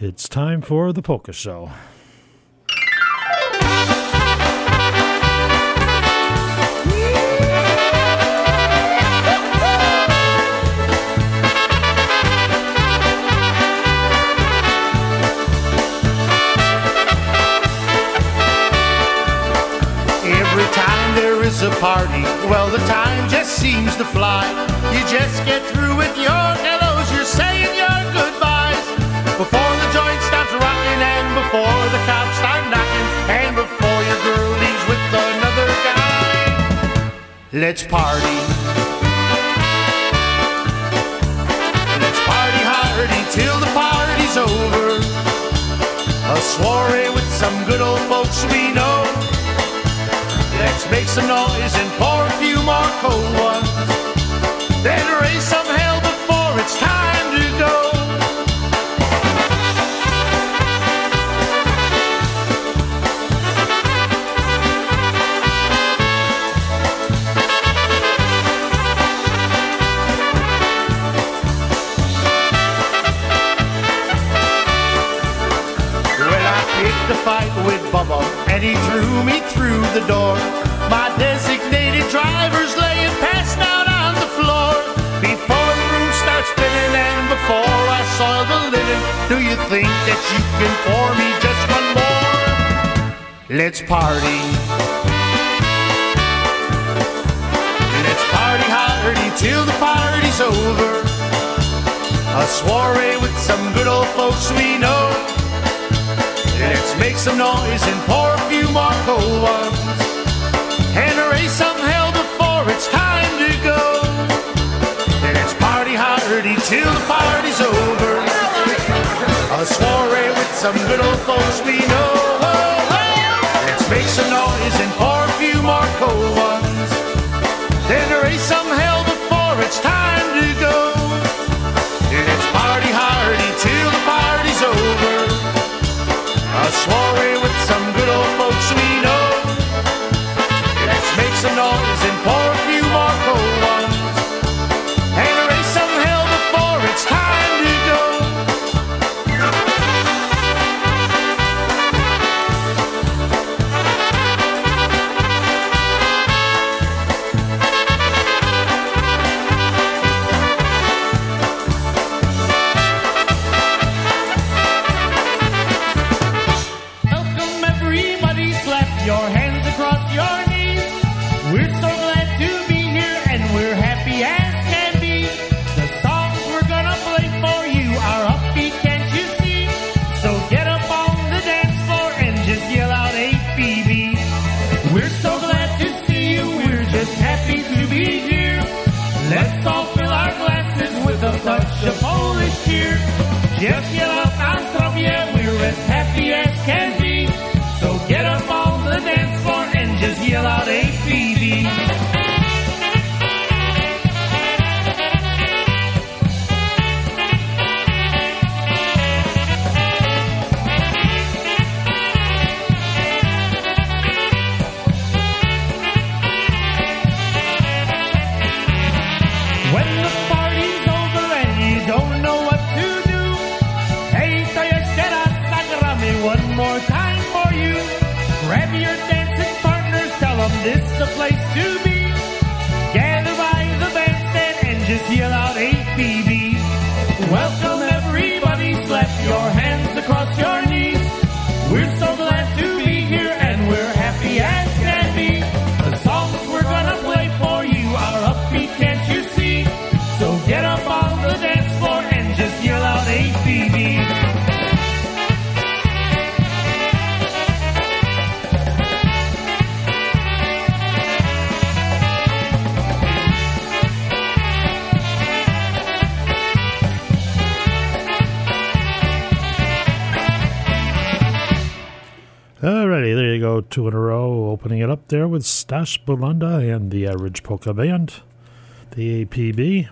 It's time for the Polka Show. Every time there is a party, well, the time just seems to fly. You just get through with your hellos, you're saying your. Before the joint stops rocking, and before the cops start knocking, and before your girl leaves with another guy. Let's party. Let's party hardy till the party's over. A soiree with some good old folks we know. Let's make some noise and pour a few more cold ones. Then raise some hell before it's time the door. My designated driver's laying passed out on the floor. Before the room starts spinning and before I soil the linen, do you think that you can pour me just one more? Let's party. Let's party hardy till the party's over. A soiree with some good old folks we know. Let's make some noise and pour a few more cold ones. And raise some hell before it's time to go. Let's party hardy till the party's over. A soiree with some good old folks we know. Let's make some noise and pour a few more cold ones. Then raise some hell before it's time to go. A soiree with some good old folks for you. Grab your dancing partners, tell them this the place to be. Gather by the bandstand and just yell out APB. Welcome everybody, slap your hands across two in a row, opening it up there with Stash Bulanda and the Average Polka Band, the APB.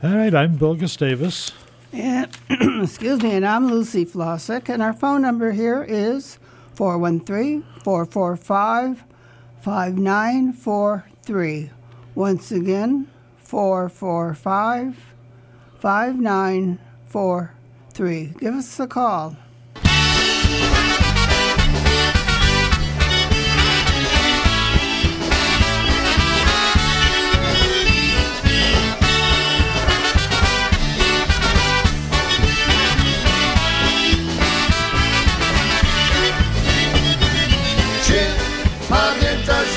All right, I'm Bill Gustavus. And, excuse me, and I'm Lucy Flossick, and our phone number here is 413 445 5943. Once again, 445 5943. Give us a call.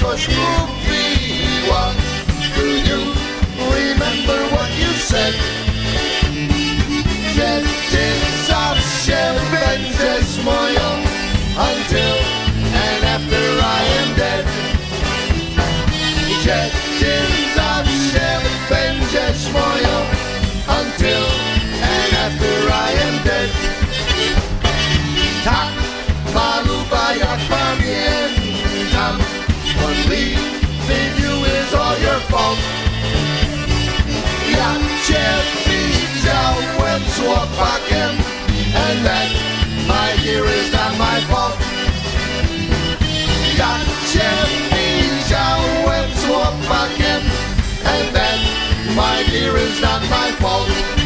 what you feel. What do you remember what you said? Jetting of my own. here is not my fault.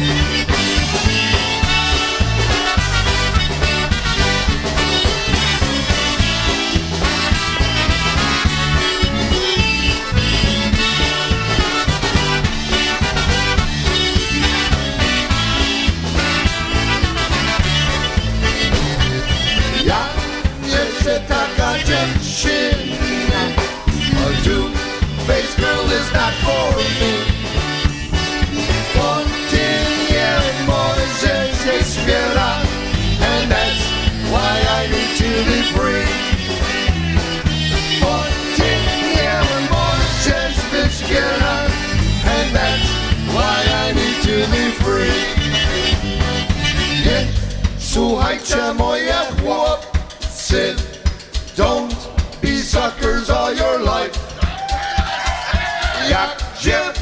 Słuchajcie moje chłopcy. Don't be suckers all your life. Jak dziewczyny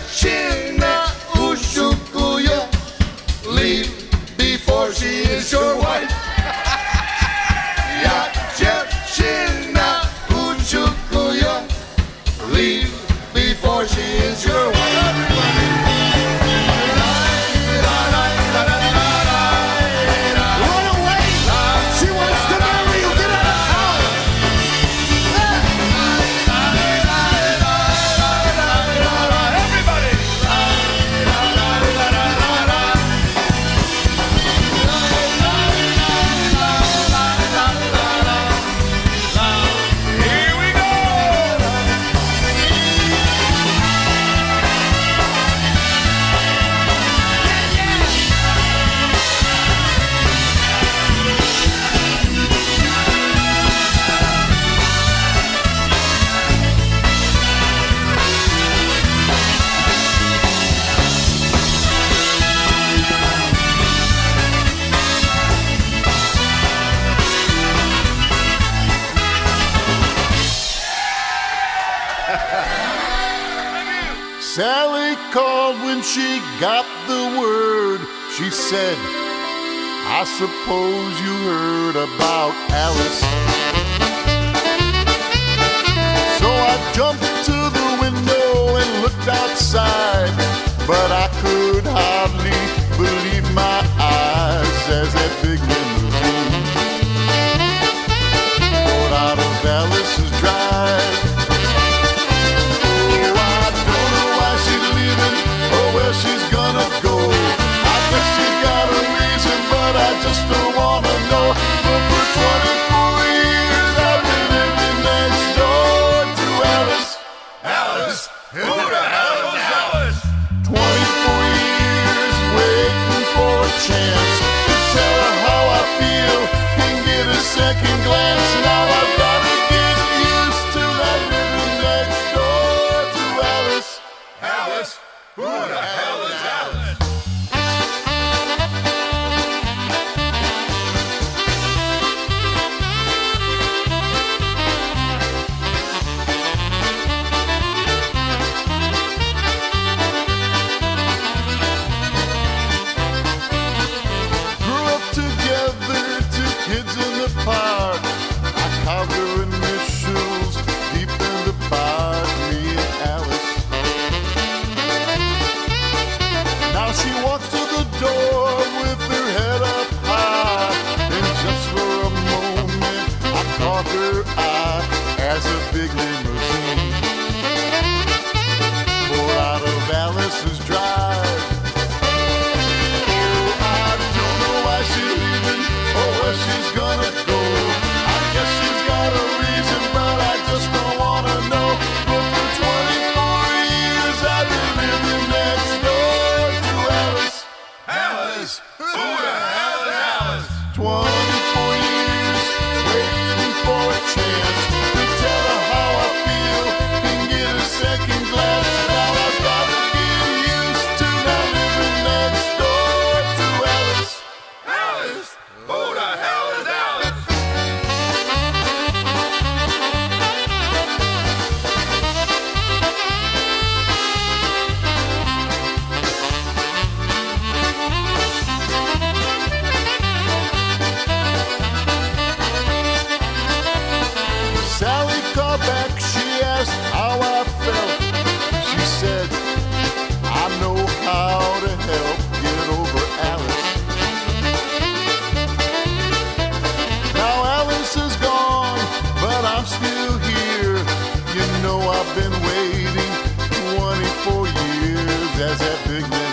that's a big man.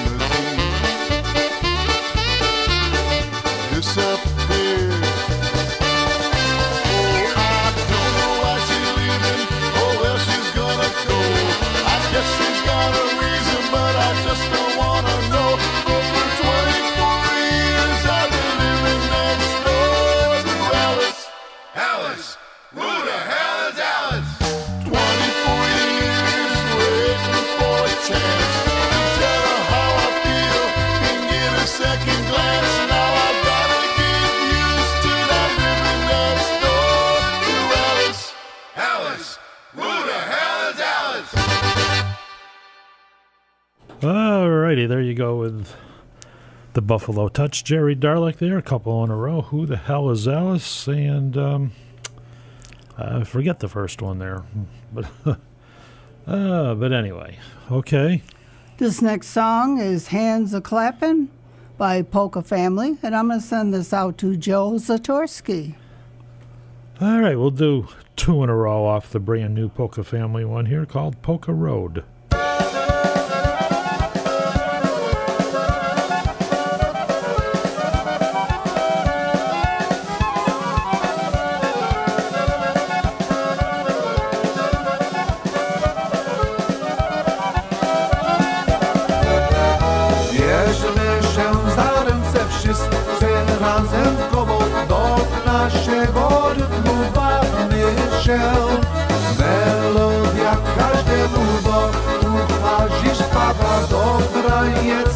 the Buffalo Touch. Jerry Darlak there, a couple in a row. Who the hell is Alice? And um, I forget the first one there. But, uh, but anyway, okay. This next song is Hands a Clappin' by Polka Family, and I'm going to send this out to Joe Zatorsky. All right, we'll do two in a row off the brand new Polka Family one here called Polka Road. koniec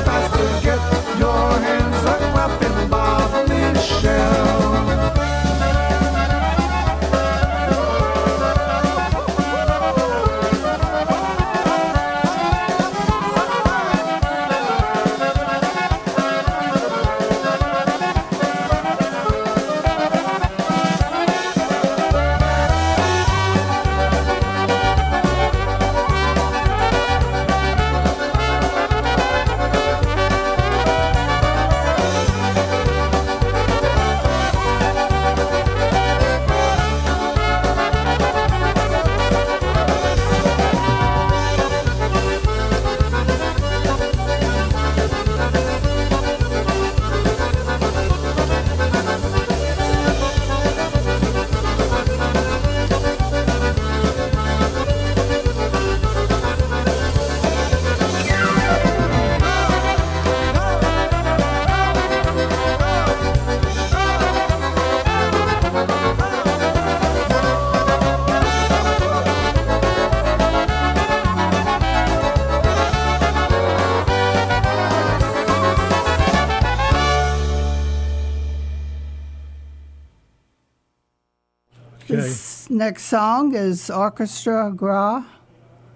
next song is Orchestra Gras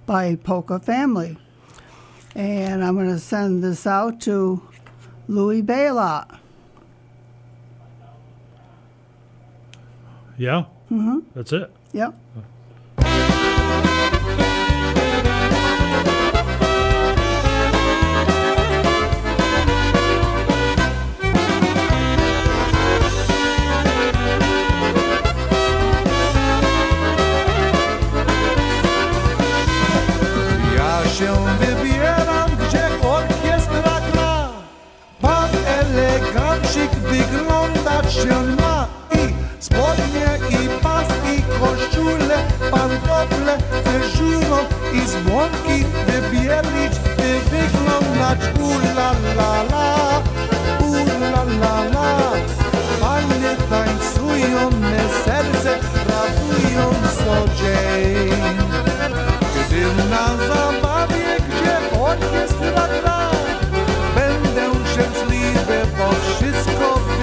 by Polka Family. And I'm going to send this out to Louis Baylot. Yeah? Mm-hmm. That's it. Yep. Wyglądać się ma. I spodnie, i pas, i koszule, pantofle, dyżurą i dzwonki wybielić, by wyglądać ula la la, ula la la. Panie tańcują, me serce radują co dzień. Gdy na zabawie, gdzie orkiestra gra wszystko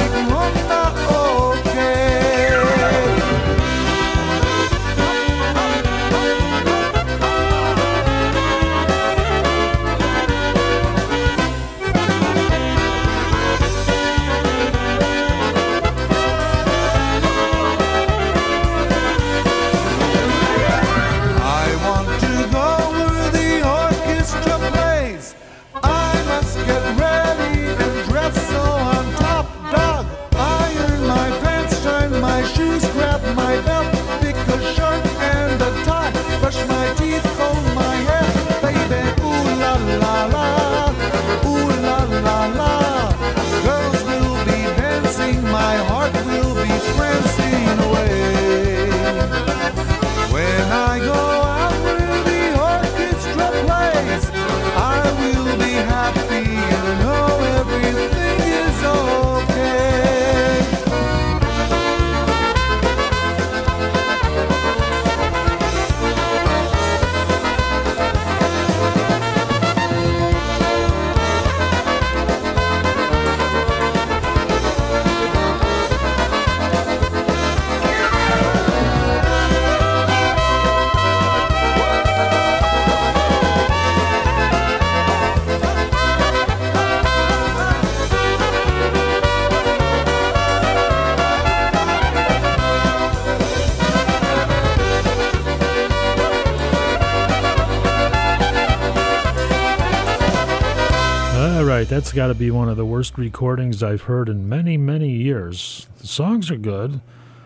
got to be one of the worst recordings I've heard in many, many years. The songs are good,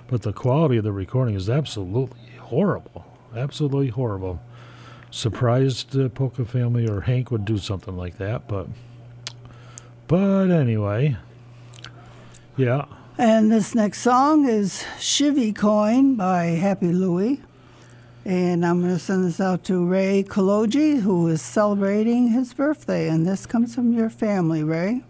but the quality of the recording is absolutely horrible. Absolutely horrible. Surprised the Polka Family or Hank would do something like that, but but anyway, yeah. And this next song is Chivy Coin by Happy Louie. And I'm going to send this out to Ray Koloji, who is celebrating his birthday. And this comes from your family, Ray.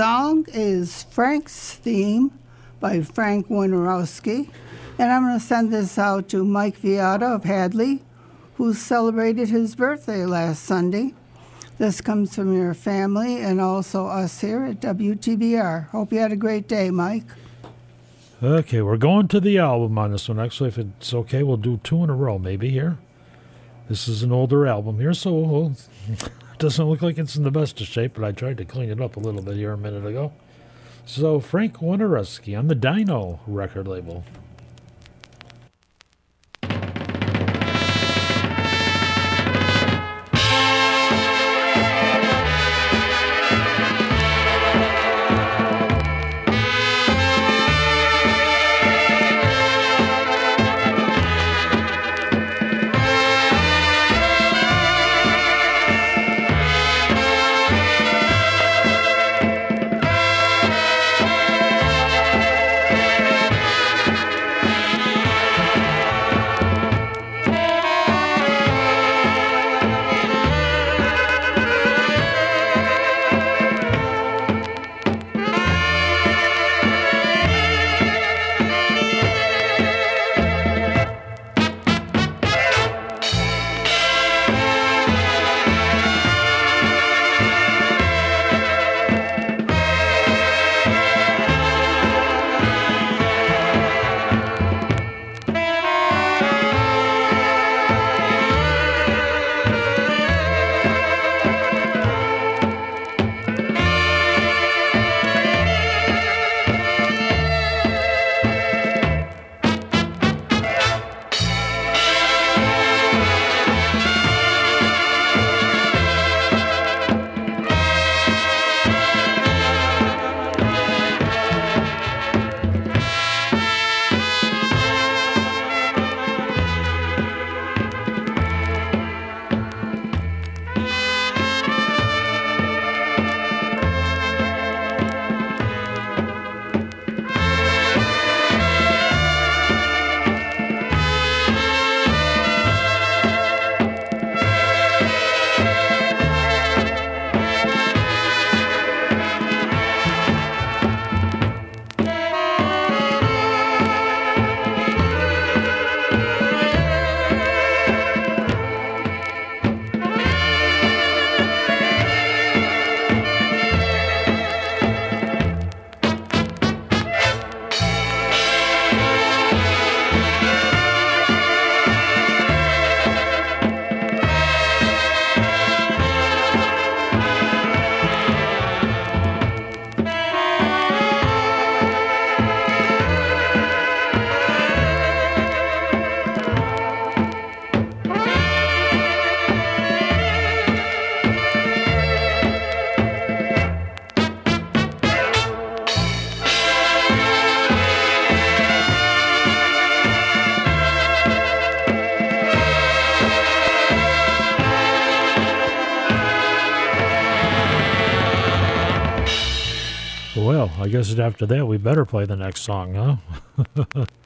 Song is Frank's Theme by Frank Wojnarowski. And I'm going to send this out to Mike Viata of Hadley, who celebrated his birthday last Sunday. This comes from your family and also us here at WTBR. Hope you had a great day, Mike. Okay, we're going to the album on this one. Actually, if it's okay, we'll do two in a row, maybe here. This is an older album here, so we'll, doesn't look like it's in the best of shape, but I tried to clean it up a little bit here a minute ago. So, Frank Wojnarowski on the Dino record label. After that we better play the next song, huh?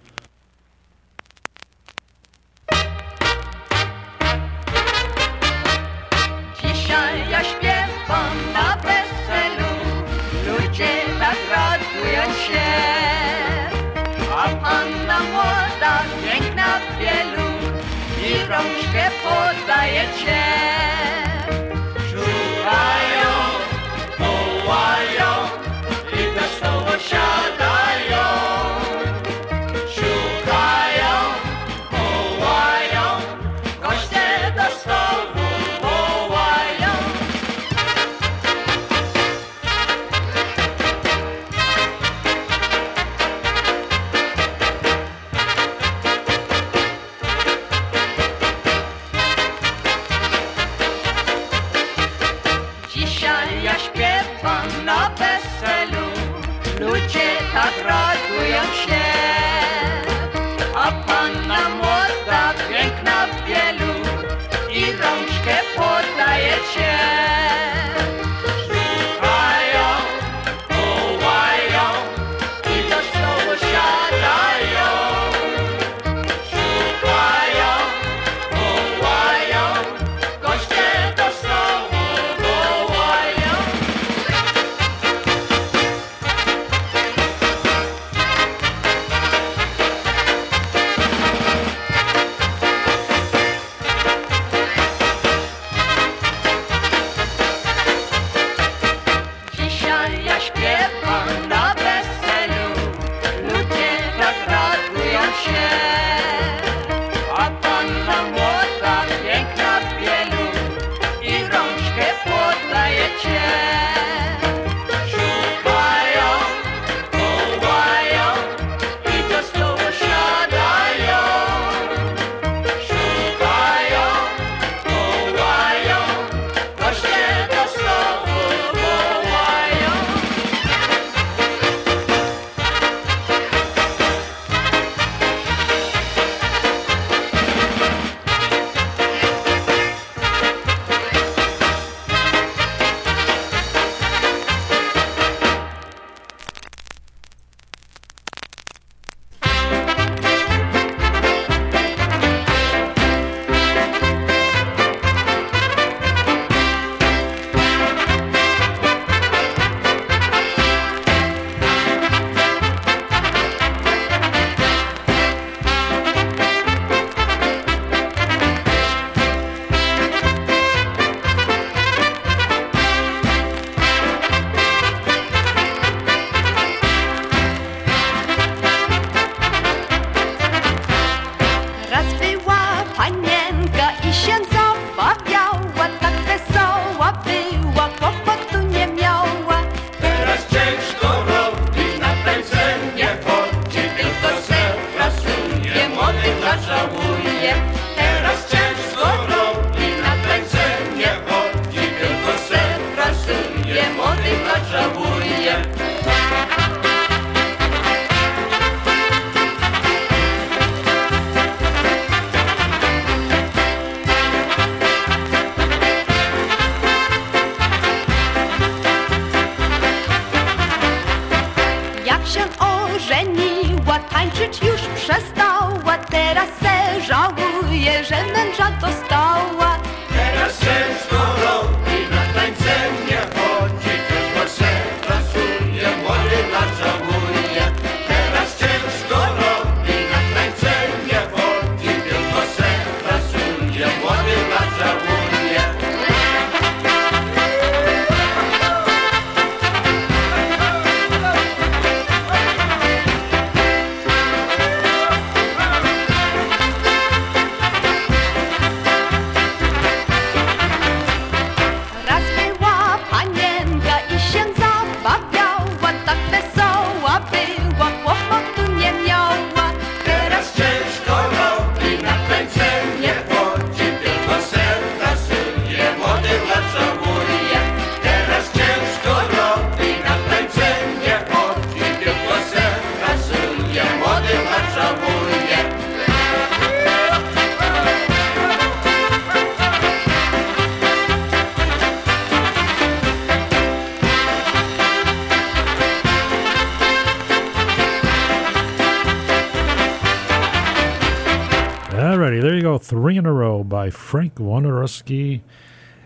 Three in a row by Frank Wojnarowski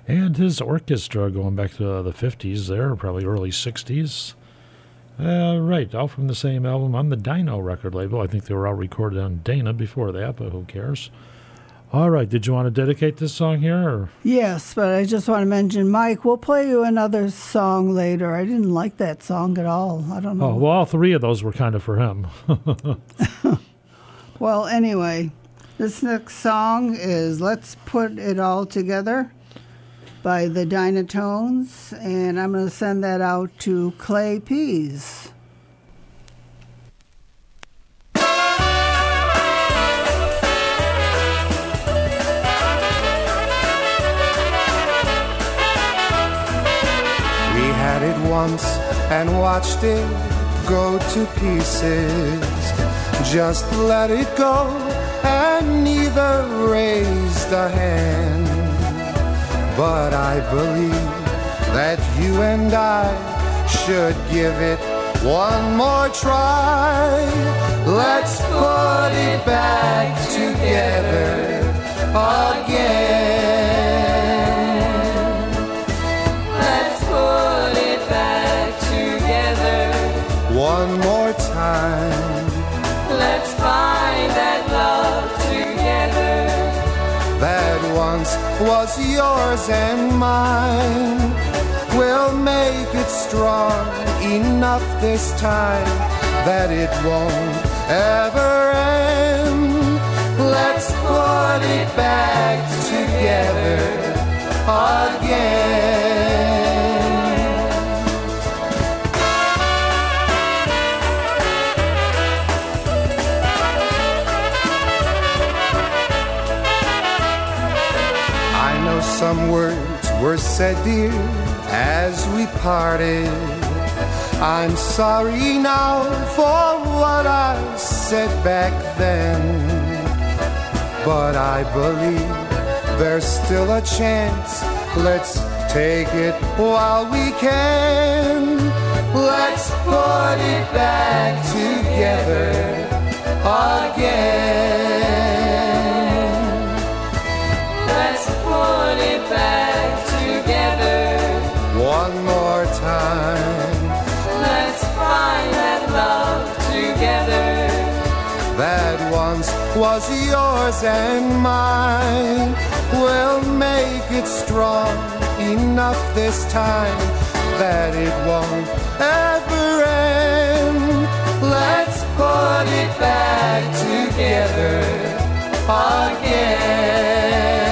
and his orchestra going back to the 50s there, probably early 60s. Uh, right, all from the same album on the Dino record label. I think they were all recorded on Dana before that, but who cares? All right, did you want to dedicate this song here? Or? Yes, but I just want to mention, Mike, we'll play you another song later. I didn't like that song at all. I don't know. Oh, well, all three of those were kind of for him. Well, anyway, this next song is Let's Put It All Together by the Dynatones, and I'm going to send that out to Clay Pease. We had it once and watched it go to pieces. Just let it go and neither raised a hand. But I believe that you and I should give it one more try. Let's put it back together again. Let's put it back together. One more time. Let's find once was yours and mine. We'll make it strong enough this time that it won't ever end. Let's put it back together again. Some words were said, dear, as we parted. I'm sorry now for what I said back then. But I believe there's still a chance. Let's take it while we can. Let's put it back together again. Let's put it back together. One more time. Let's find that love together. that once was yours and mine. We'll make it strong enough this time that it won't ever end. Let's put it back together again.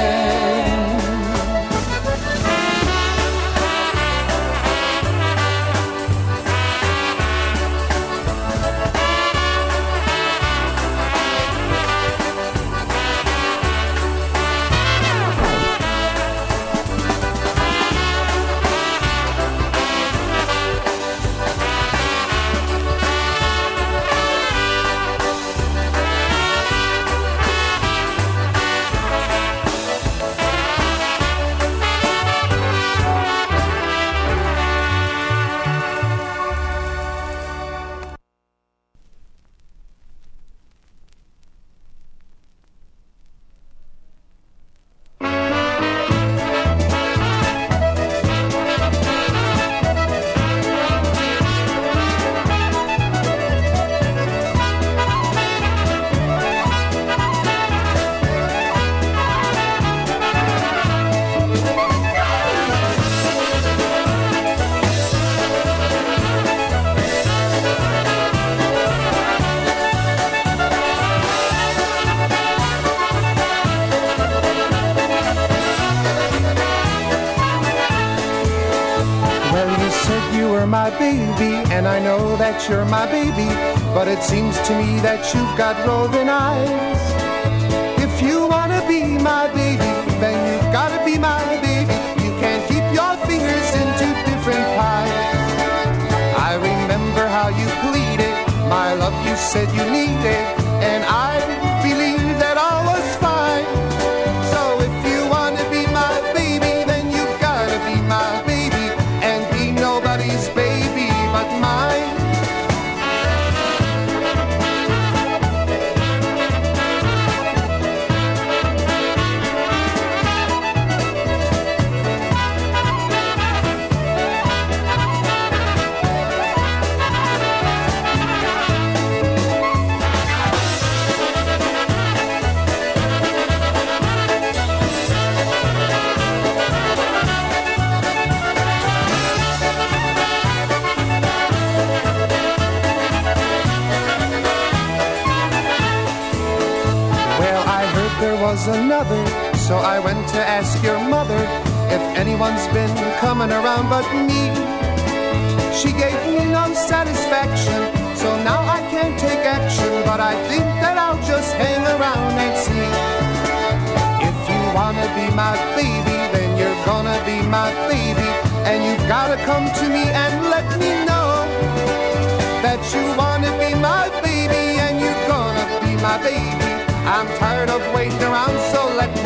You're my baby, but it seems to me that you've got roving eyes. Ask your mother if anyone's been coming around but me. She gave me no satisfaction, so now I can't take action. But I think that I'll just hang around and see. If you wanna be my baby, then you're gonna be my baby. And you've gotta come to me and let me know that you wanna be my baby and you're gonna be my baby. I'm tired of waiting around, so let me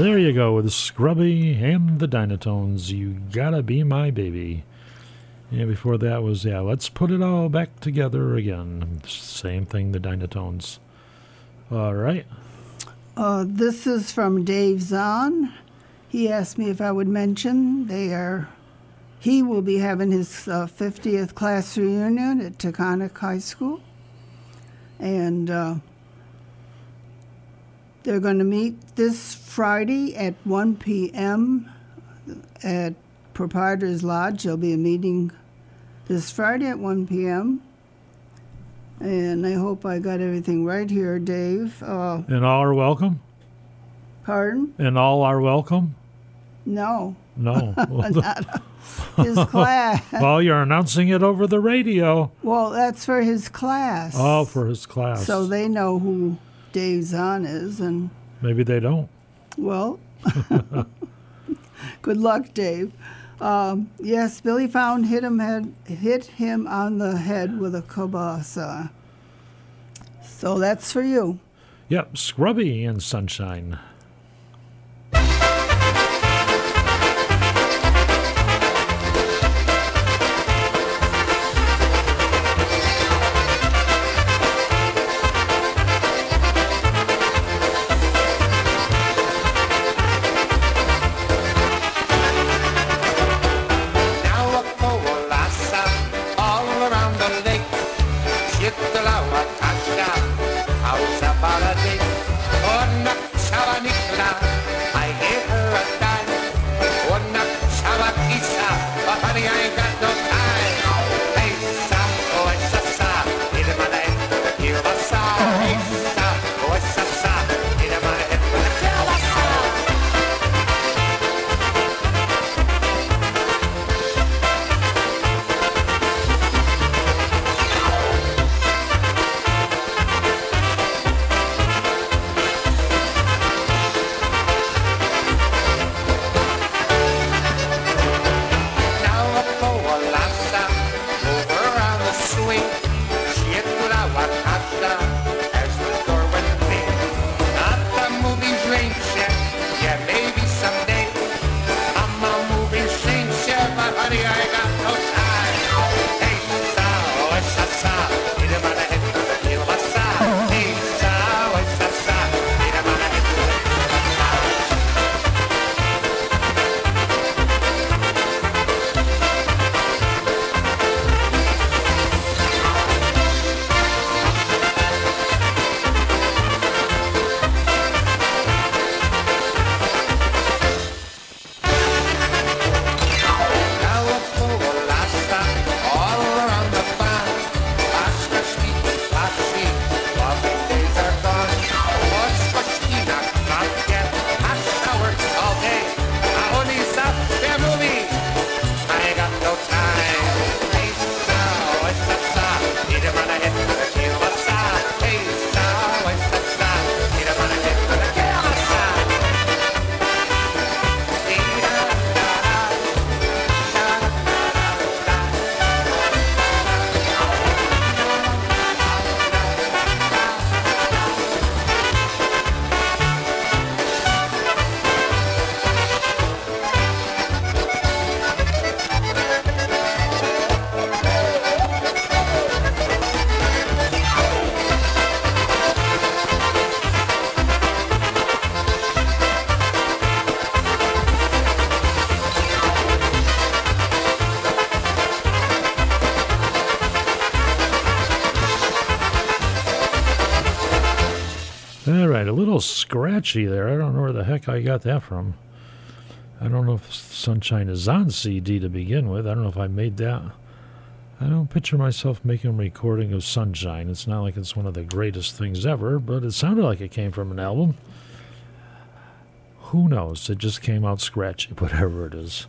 There you go with Scrubby and the Dynatones. You gotta be my baby. Yeah, before that was, yeah, let's put it all back together again. Same thing, the Dynatones. All right. Uh, this is from Dave Zahn. He asked me if I would mention they are. He will be having his uh, 50th class reunion at Taconic High School, and uh, they're going to meet this Friday at 1 p.m. at Proprietor's Lodge. There'll be a meeting this Friday at 1 p.m. And I hope I got everything right here, Dave. Uh, And all are welcome? pardon? And all are welcome? No, No. his class. well, you're announcing it over the radio. Well, that's for his class. Oh, for his class. So they know who Dave Zahn is, and Maybe they don't. well, good luck, Dave. Um, yes, Billy Found hit him head, hit him on the head with a kielbasa. So that's for you. Yep, Scrubby and Sunshine. Little scratchy there. I don't know where the heck I got that from. I don't know if Sunshine is on CD to begin with. I don't know if I made that. I don't picture myself making a recording of Sunshine. It's not like it's one of the greatest things ever, but it sounded like it came from an album. Who knows? It just came out scratchy, whatever it is.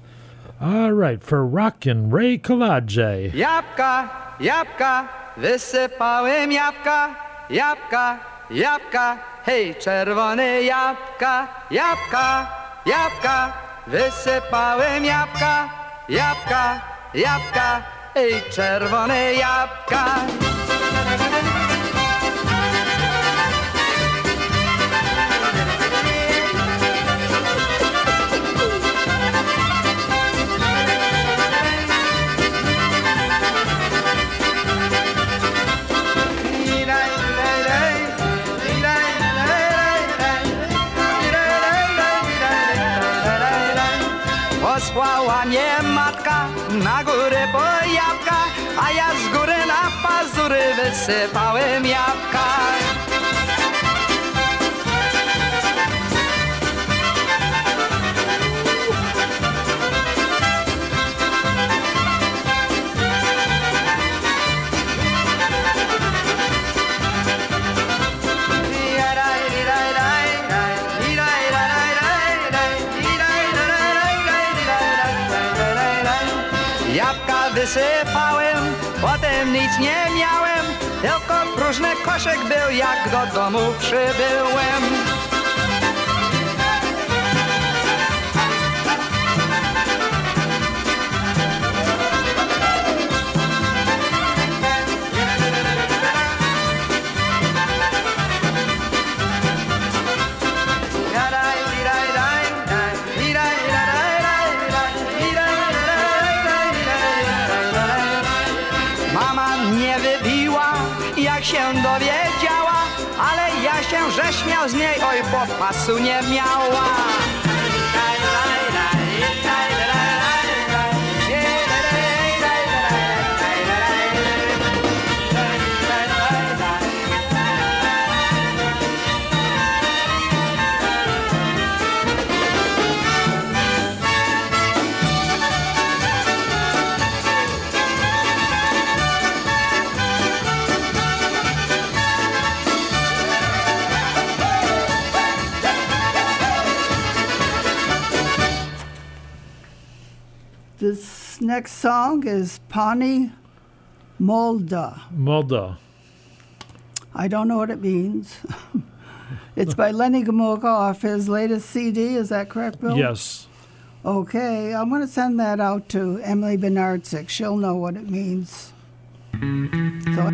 All right, for rockin' Ray Kolaje. Jabłka, jabłka, wysypałem yapka, yapka, jabłka, hej, czerwone jabłka, jabłka, jabłka, wysypałem jabłka, jabłka, jabłka, hej, czerwone jabłka. Wysypałem jabłka. Koszyk był, jak do domu przybyłem. żeś miał z niej, oj, bo pasu nie miała. Next song is Pani Molda. Molda. I don't know what it means. it's by Lenny Gomulka off his latest CD. Is that correct, Bill? Yes. Okay, I'm going to send that out to Emily Benardzik. She'll know what it means. So,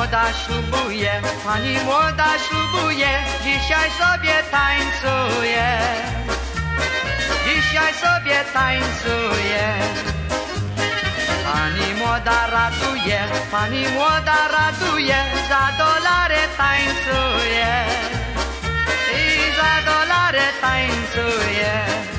młoda ślubuje, pani młoda ślubuje, dzisiaj sobie tańcuje. Dzisiaj sobie tańcuje. Pani młoda ratuje, pani młoda ratuje, za dolary tańcuje. I za dolary tańcuje.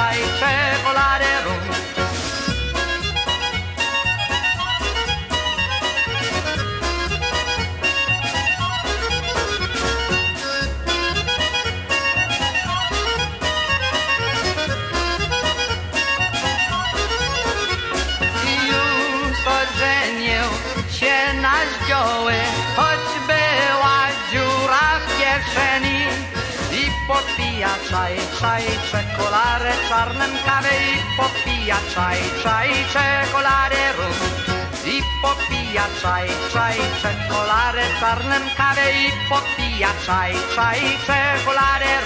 Czaj, czekoladę rum. się na zdzioły, choć była dziura w kieszeni. I popija czaj, czaj, czekoladę, czarnym kawę i popija czaj, czaj, czekoladę rum. I popija czaj, czaj, czekoladę, czarnym kawę i popija czaj, czaj, czekoladę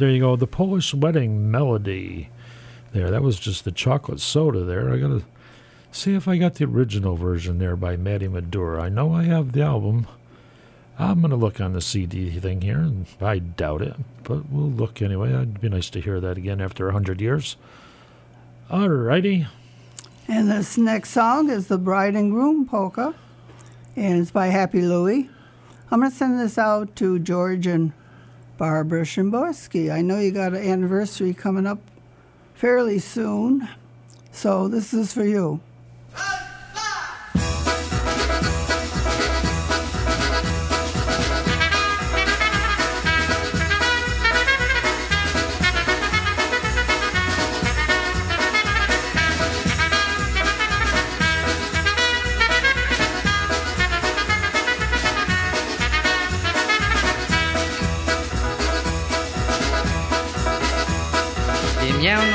there you go. The Polish Wedding Melody. There, that was just the chocolate soda there. I got to see if I got the original version there by Matty Madura. I know I have the album. I'm going to look on the CD thing here, and I doubt it, but we'll look anyway. It'd be nice to hear that again after a 100 years. All righty. And this next song is the Bride and Groom Polka, and it's by Happy Louie. I'm going to send this out to George and Barbara Shimborski. I know you got an anniversary coming up fairly soon, so this is for you.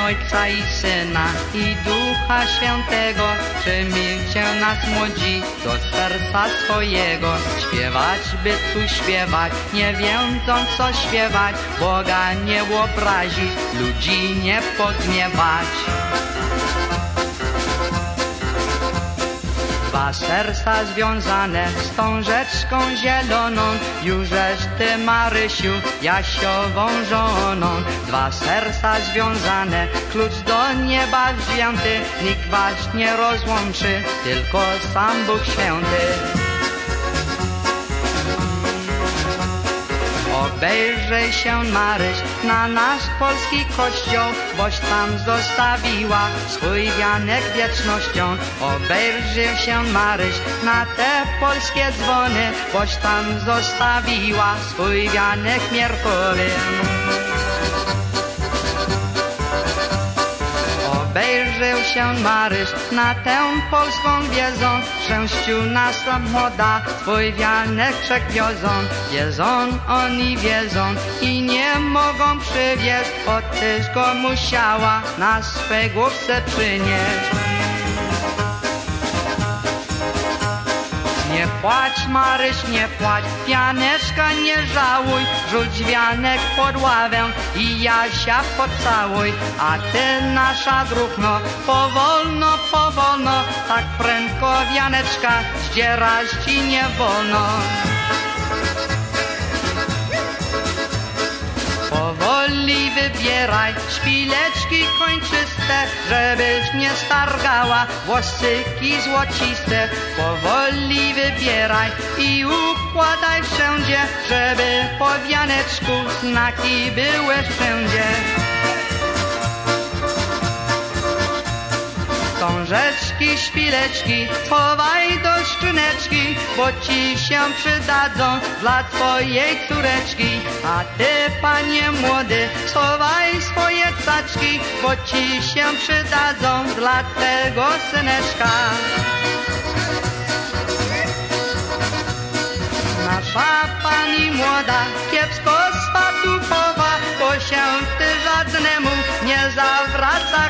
Ojca i Syna i Ducha Świętego Przymilcie nas młodzi do serca swojego. Śpiewać by tu śpiewać, nie wiedząc co śpiewać Boga nie obrazić, ludzi nie podgniewać Dwa serca związane z tą rzeczką zieloną Jużeż ty Marysiu, Jasiową żoną. Dwa serca związane, klucz do nieba wzięty. Nikt was nie rozłączy, tylko sam Bóg Święty Obejrzyj się Maryś na nasz polski kościół, boś tam zostawiła swój wianek wiecznością. Obejrzyj się Maryś na te polskie dzwony, boś tam zostawiła swój wianek mierkowy. Obejrzył się Maryś na tę polską wiedzą, szczęściu nasza młoda, twój wianek wiozą. Wiedzą oni wiedzą i nie mogą przywieźć, bo tyś go musiała na swej główce przynieść. Nie płacz, Maryś, nie płacz, pianeczka nie żałuj, rzuć wianek pod ławę i Jasia pocałuj, a ty nasza druhno, powolno, powolno, tak prędko wianeczka zdzierać ci nie wolno. Powoli wybieraj szpileczki kończyste, żebyś nie stargała włosyki złociste. Powoli wybieraj i układaj wszędzie, żeby po wianeczku znaki były wszędzie. Wstążeczki, szpileczki, chowaj do skrzyneczki, bo ci się przydadzą dla twojej córeczki. A ty, panie młody, schowaj swoje caczki, bo ci się przydadzą dla twego syneczka. Nasza pani młoda kiepsko swatu chowa, bo się ty żadnemu nie zawraca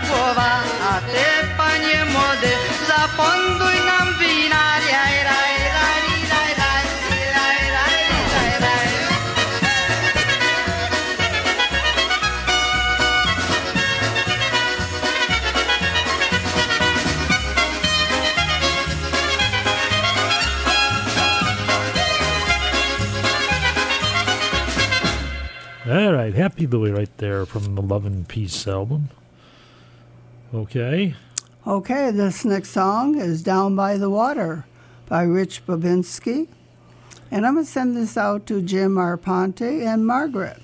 All right, Happy Louie right there from the Love and Peace album. Okay. Okay, this next song is Down by the Water by Rich Babinski. And I'm going to send this out to Jim Arponte and Margaret.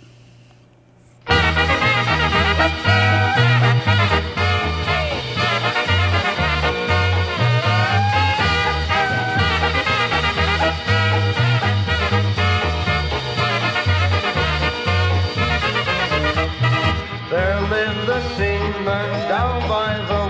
There lived a seaman down by the.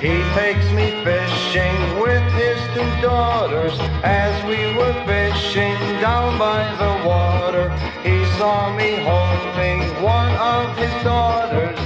He takes me fishing with his two daughters. As we were fishing down by the water, he saw me holding one of his daughters.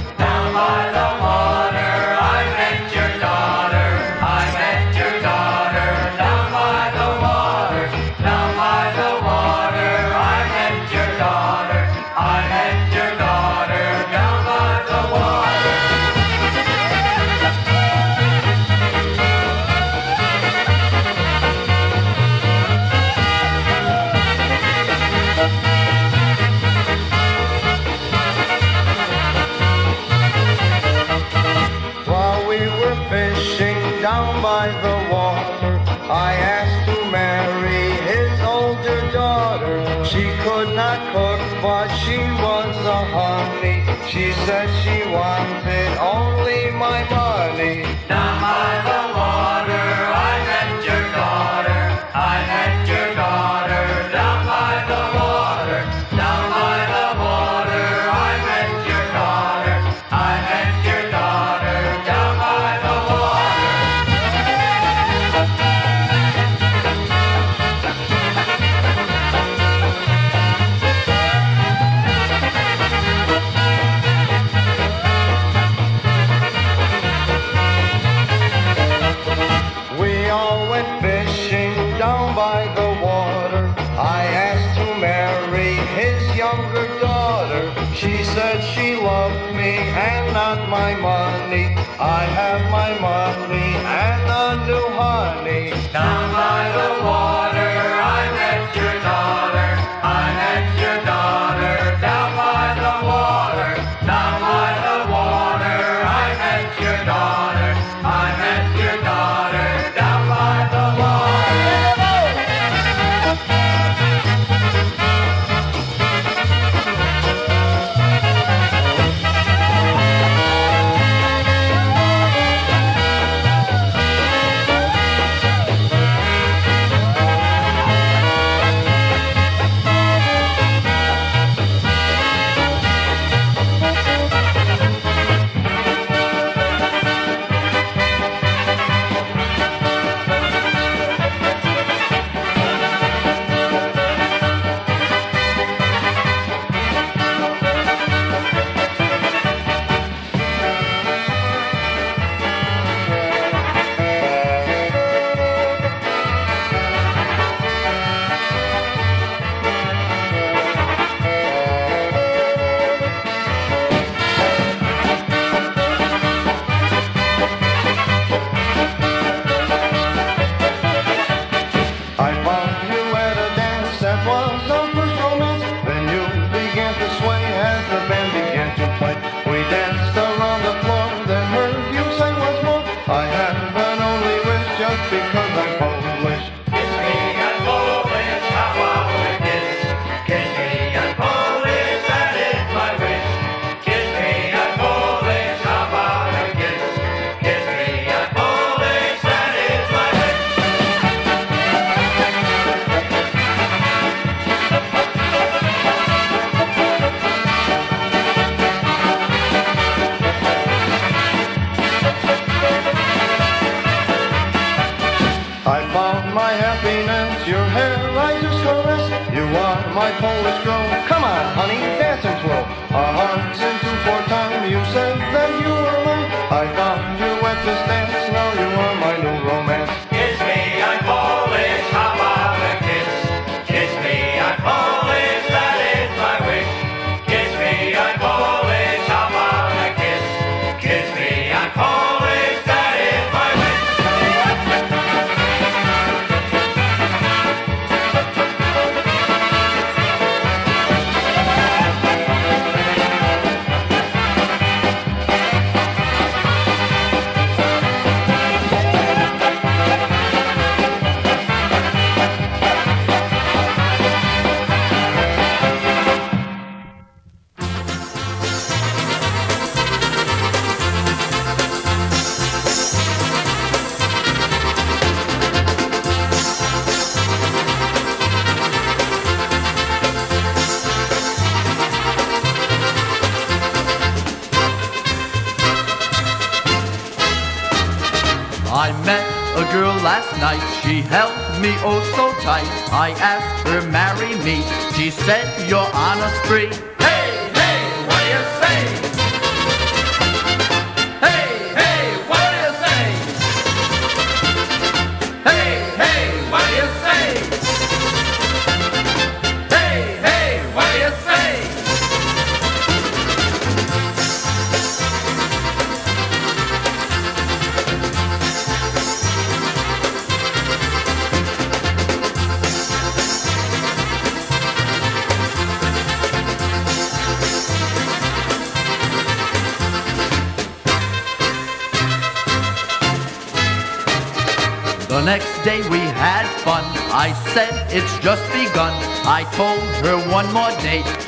I found my happiness, your hair I just caress. You are my Polish girl. Come on, honey, dance and twirl. Our hearts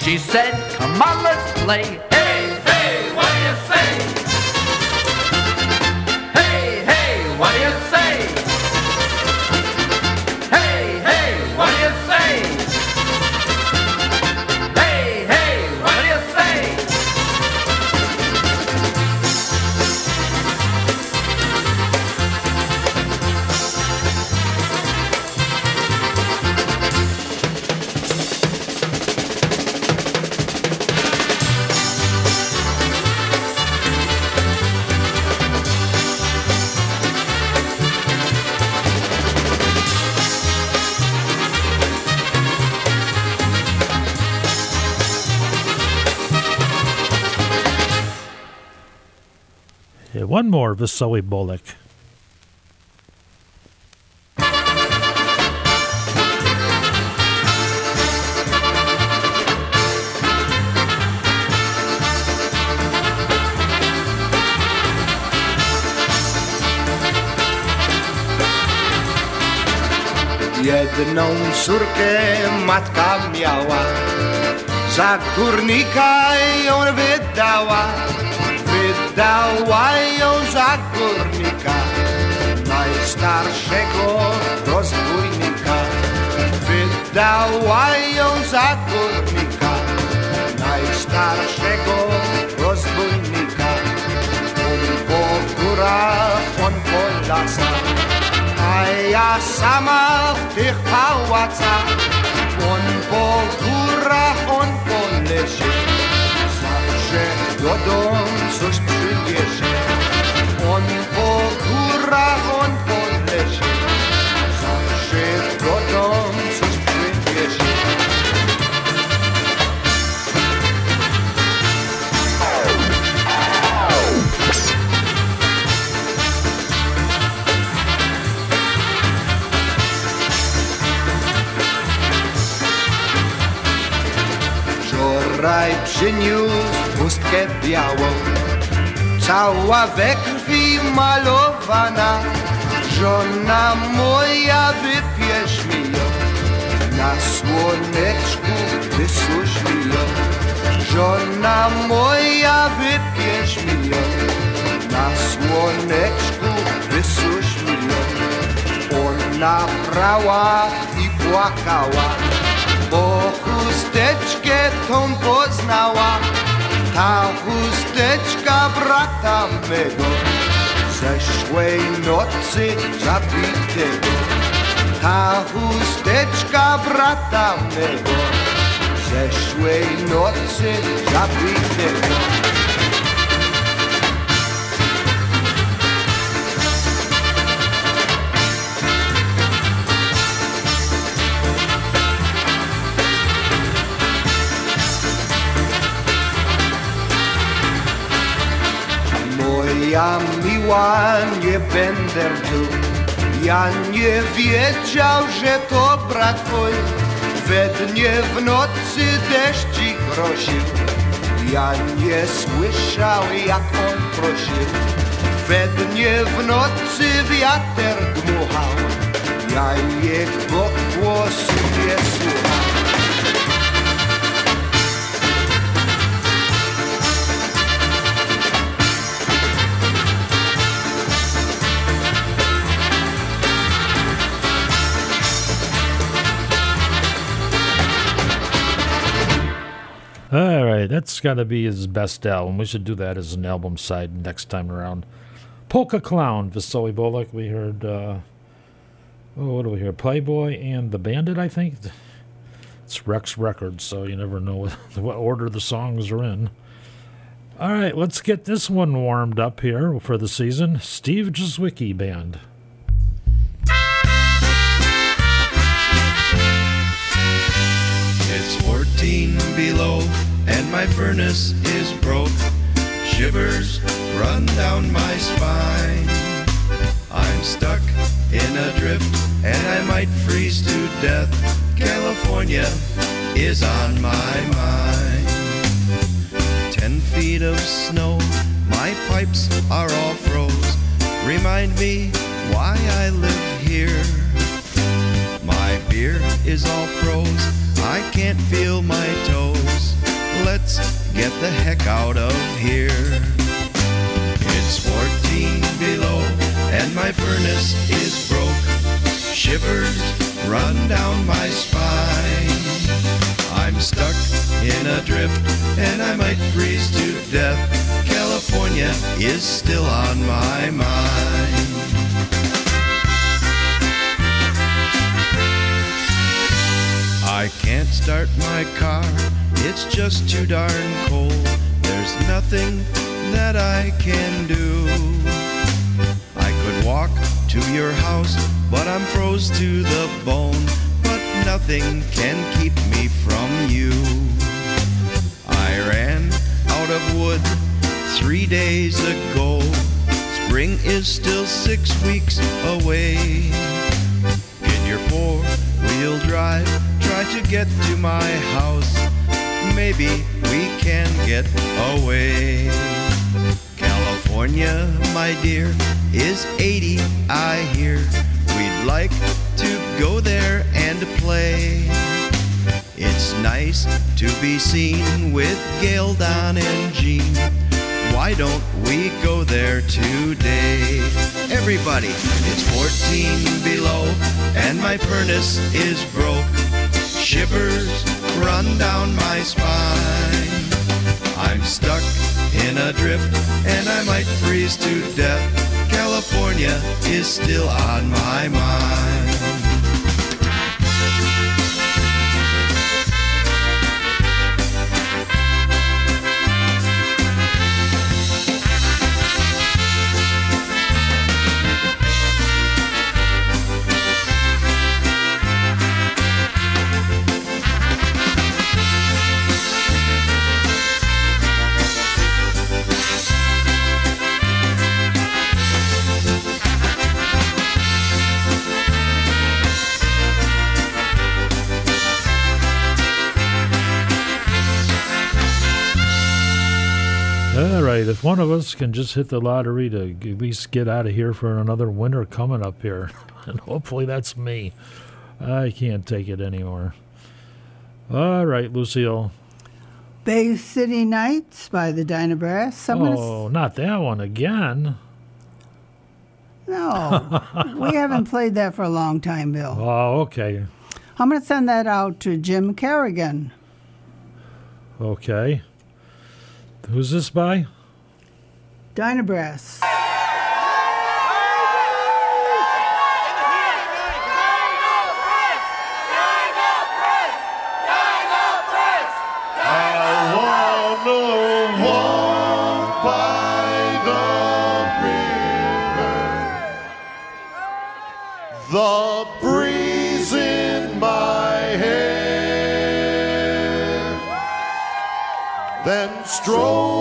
She said, come on, let's play. More, Vasily Bolek. Jedną córkę matka miała, za górnika ją wydała, wydała ją za górnika, najstarszego rozbójnika. Wydała ją za górnika, najstarszego rozbójnika. On po górach, on po lasach, a ja sama w tych pałacach. On po górach, on po lesie, coś przyniesie. On po górach, on po lesie, zawsze do domu coś przyniesie. Wczoraj przyniósł pustkę białą, cała we krwi malowana. Żona moja, wypierz mi ją, na słoneczku wysusz mi ją. Żona moja, wypierz mi ją, na słoneczku wysusz mi ją. Ona brała i płakała, bo chusteczkę tą poznała. Ta chusteczka brata mego zeszłej nocy zabitego. Ta chusteczka brata mego zeszłej nocy zabitego. Moja miła, nie będę tu. Ja nie wiedział, że to brat twój. We dnie w nocy deszcik prosił. Ja nie słyszał, jak on prosił. We dnie w nocy wiatr dmuchał. Ja jego głosu nie słuchał. Right, that's got to be his best album. We should do that as an album side next time around. Polka Clown, Vasily Bolek. We heard, uh, oh, what do we hear? Playboy and the Bandit, I think. It's Rex Records, so you never know what, what order the songs are in. All right, let's get this one warmed up here for the season. Steve Jazwicki Band. It's 14 below, and my furnace is broke. Shivers run down my spine. I'm stuck in a drift, and I might freeze to death. California is on my mind. Ten feet of snow, my pipes are all froze. Remind me why I live here. My beer is all froze. I can't feel my toes. Let's get the heck out of here. It's 14 below, and my furnace is broke. Shivers run down my spine. I'm stuck in a drift, and I might freeze to death. California is still on my mind. I can't start my car, it's just too darn cold. There's nothing that I can do. I could walk to your house, but I'm froze to the bone. But nothing can keep me from you. I ran out of wood three days ago. Spring is still six weeks away. In your four wheel drive, try to get to my house. Maybe we can get away. California, my dear, is 80, I hear. We'd like to go there and play. It's nice to be seen with Gail, Don, and Jean. Why don't we go there today? Everybody, it's 14 below, and my furnace is broke. Shivers run down my spine. I'm stuck in a drift, and I might freeze to death. California is still on my mind. Right, if one of us can just hit the lottery to at least get out of here for another winter coming up here, and hopefully that's me. I can't take it anymore. All right, Lucille. Bay City Nights by the Dyna Brass. I'm gonna Oh, not that one again. No, we haven't played that for a long time, Bill. Oh, okay. I'm going to send that out to Jim Kerrigan. Okay. Who's this by? Dynabrass. The breeze in my hair, then stroll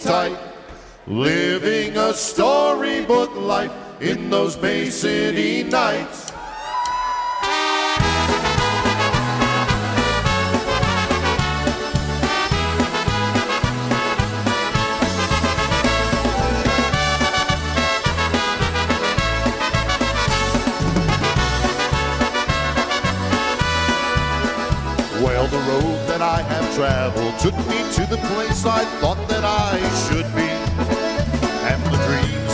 tight, living a storybook life in those Bay City nights. Well, the road that I have traveled took me to the place I thought that I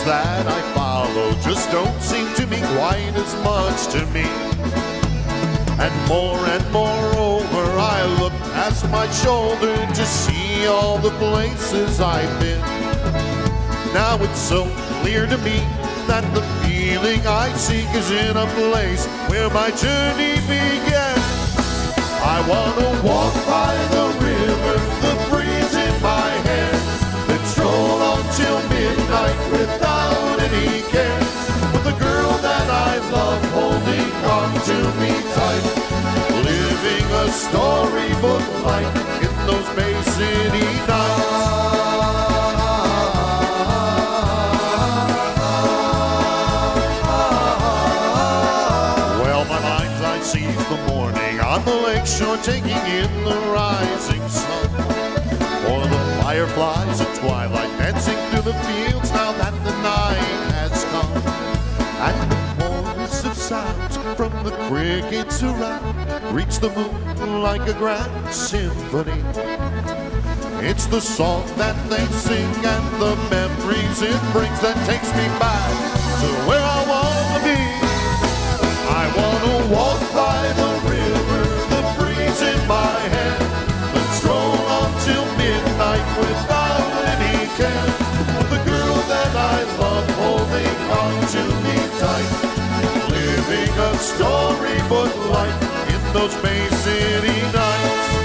that I follow just don't seem to mean quite as much to me. And more and more over, I look past my shoulder to see all the places I've been. Now it's so clear to me that the feeling I seek is in a place where my journey began. I wanna walk by the river, the night without any cares. With the girl that I love holding on to me tight. Living a storybook life in those Bay City nights. sees the morning on the lakeshore taking in the rising sun. Fireflies at twilight dancing through the fields now that the night has come. And the chorus of sounds from the crickets around reach the moon like a grand symphony. It's the song that they sing and the memories it brings that takes me back to where I wanna be. I wanna walk by the river, the breeze in my hair. To me tight. Living a storybook life in those Bay City nights.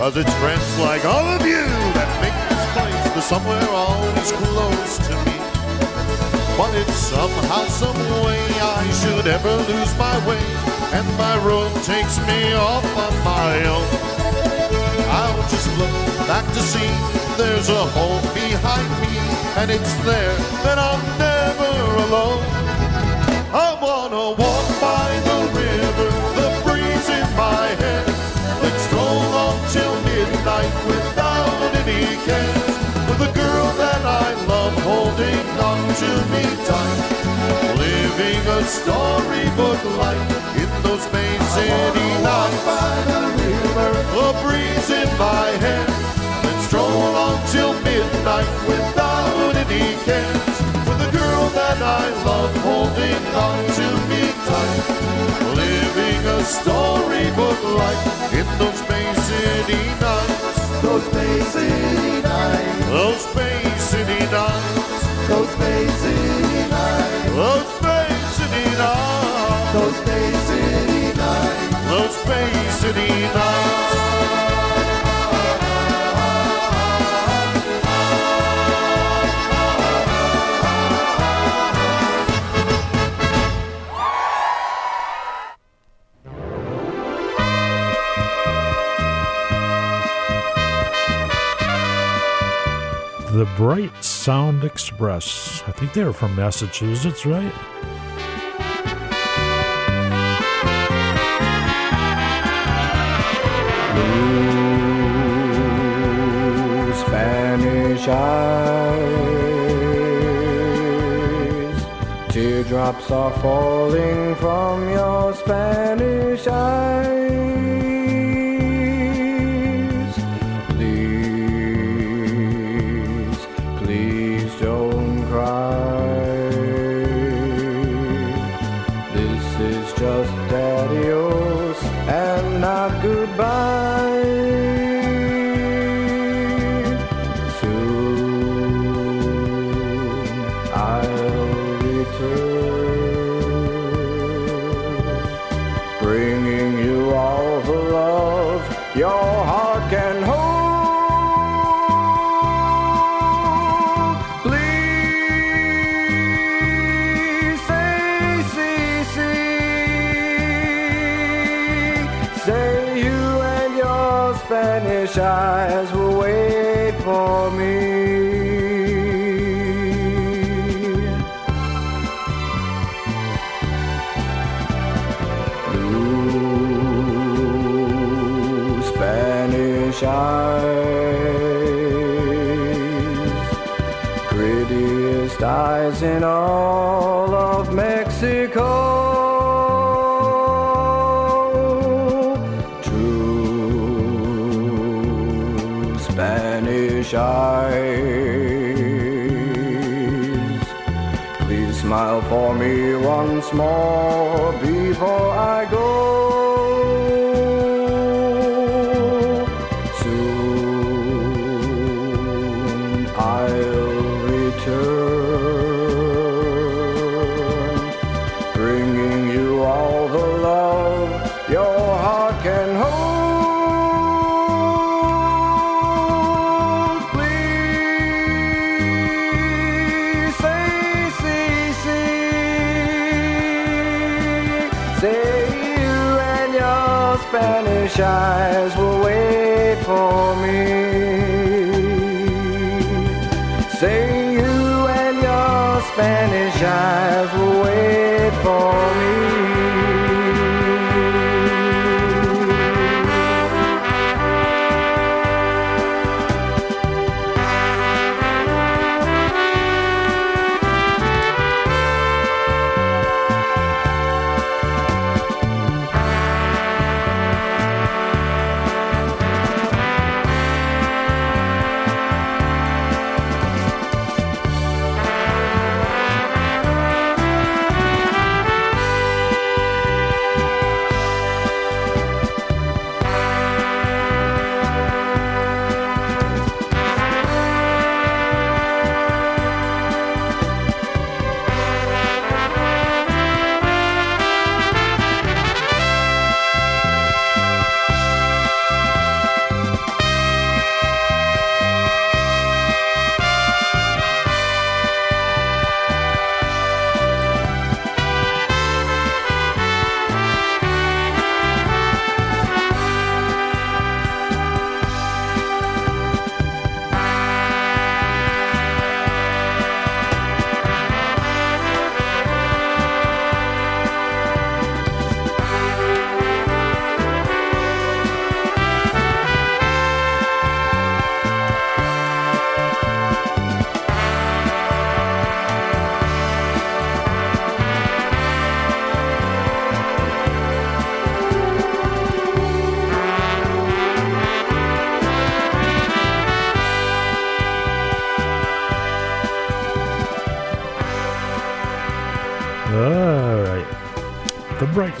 Cause it's friends like all of you that make this place the somewhere always close to me. But if somehow, some way I should ever lose my way, and my road takes me off on my own, I'll just look back to see there's a home behind me, and it's there that I'm never alone. I wanna walk by midnight without any cares. With a girl that I love holding on to me tight. Living a storybook life in those Bay City nights. by the river, a breeze in my hair. Let's stroll on till midnight without any cares. With a girl that I love holding on to me tight. Living a storybook life in those Bay City nights. Those Bay City nights. Those Bay City nights. Those Bay City nights. Those Bay City nights. Those Bay City nights. Those Bay City nights. Bright Sound Express. I think they're from Massachusetts, right? Blue Spanish eyes. Teardrops are falling from your Spanish eyes. Once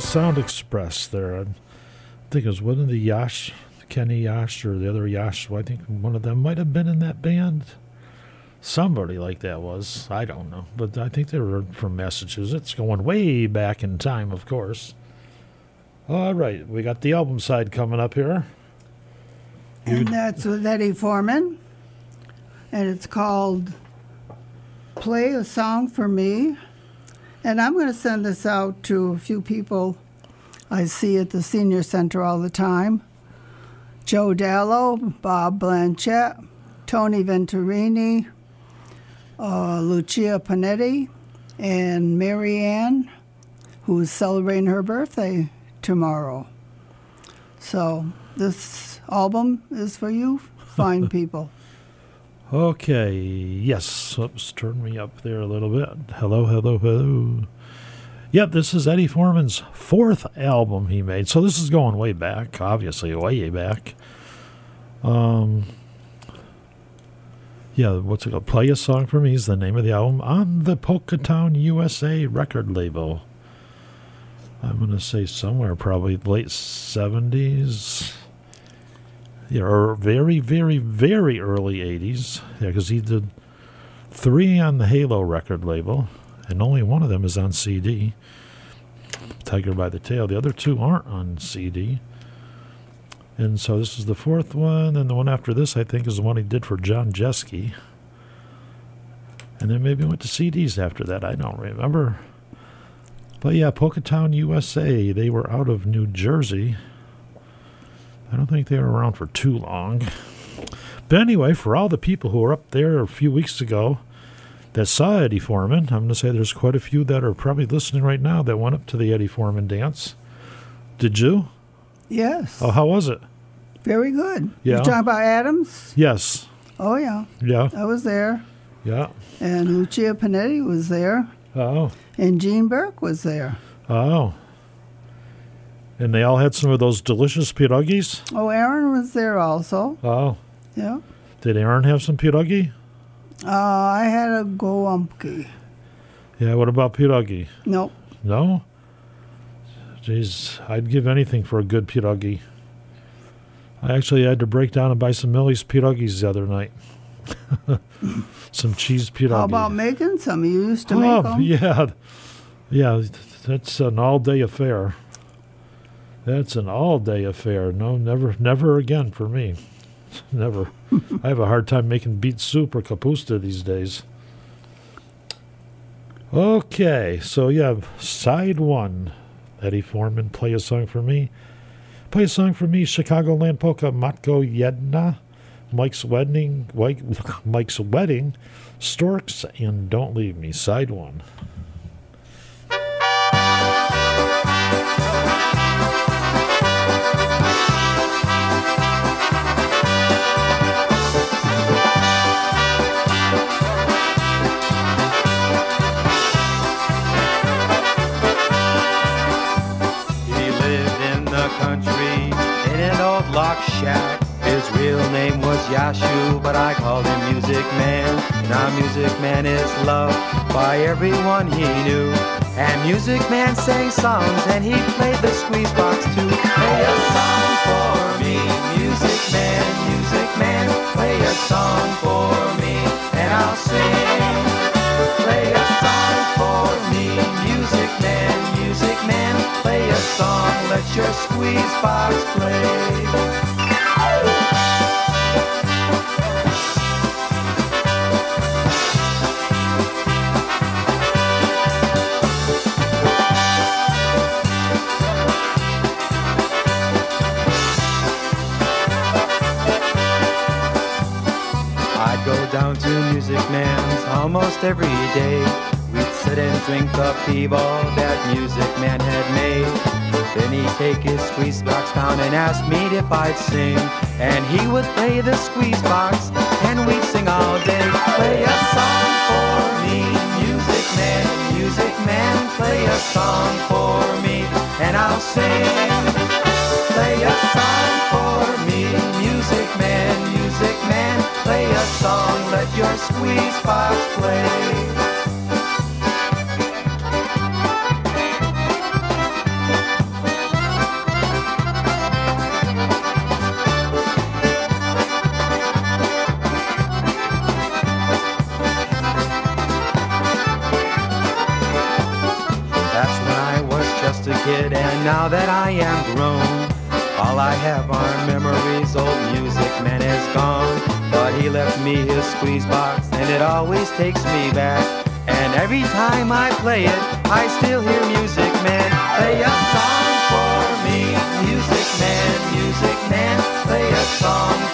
Sound Express there. I think it was one of the Yash, Kenny Yash, or the other Yash. I think one of them might have been in that band. Somebody like that was. I don't know. But I think they were from Massachusetts, going way back in time, of course. All right. We got the album side coming up here. And that's with Eddie Forman. And it's called Play a Song for Me. And I'm going to send this out to a few people I see at the senior center all the time Joe Dallo, Bob Blanchett, Tony Venturini, uh, Lucia Panetti, and Marianne, who's celebrating her birthday tomorrow. So this album is for you, fine people. Okay, yes. Oops, turn me up there a little bit. Hello, hello, hello. Yep, this is Eddie Forman's fourth album he made. So this is going way back, obviously, way back. Um, yeah, what's it called? Play a Song for Me is the name of the album on the Polka Town USA record label. I'm going to say somewhere probably late 70s. Yeah, or very, very, very early 80s. Yeah, because he did three on the Halo record label, and only one of them is on CD. Tiger by the Tail. The other two aren't on CD. And so this is the fourth one, and the one after this, I think, is the one he did for John Jeske. And then maybe went to CDs after that. I don't remember. But yeah, Polka Town USA, they were out of New Jersey. I don't think they were around for too long. But anyway, for all the people who were up there a few weeks ago that saw Eddie Forman, I'm going to say there's quite a few that are probably listening right now that went up to the Eddie Forman dance. Did you? Yes, Oh, how was it? very good. Yeah. You talking about Adams? Yes. Oh, yeah. Yeah. I was there. Yeah. And Lucia Panetti was there. Oh. And Jean Burke was there. Oh. And they all had some of those delicious pierogies? Oh, Aaron was there also. Oh. Yeah. Did Aaron have some pierogi? Uh, I had a gołąbki. Yeah, what about pierogi? Nope. No? Jeez, I'd give anything for a good pierogi. I actually had to break down and buy some Millie's pierogies the other night. some cheese pierogi. How about making some? You used to oh, make them. yeah. Yeah, that's an all-day affair. That's an all-day affair. No, never never again for me. never. I have a hard time making beet soup or kapusta these days. Okay, so yeah, side one Eddie Forman, play a song for me. Play a song for me, Chicagoland Polka, Matko Jedna, Mike's Wedding, Mike's Wedding, Storks, and Don't Leave Me, side one. Music Man. Now Music Man is loved by everyone he knew. And Music Man sang songs and he played the squeeze box too. Play a song for me, Music Man, Music Man. Play a song for me and I'll sing. Play a song for me, Music Man, Music Man. Play a song, let your squeeze box play. Almost every day. We'd sit and drink the p-ball that Music Man had made. Then he'd take his squeeze box down and ask me if I'd sing. And he would play the squeeze box and we'd sing all day. Play a song for me, Music Man, Music Man. Play a song for me and I'll sing. Play a song for me, Music Man, Music Man. Play a song, let your squeeze box play. That's when I was just a kid, and now that I am grown, I have are memories. Old music man is gone, but he left me his squeeze box, and it always takes me back. And every time I play it, I still hear music man play a song for me. Music man, music man, play a song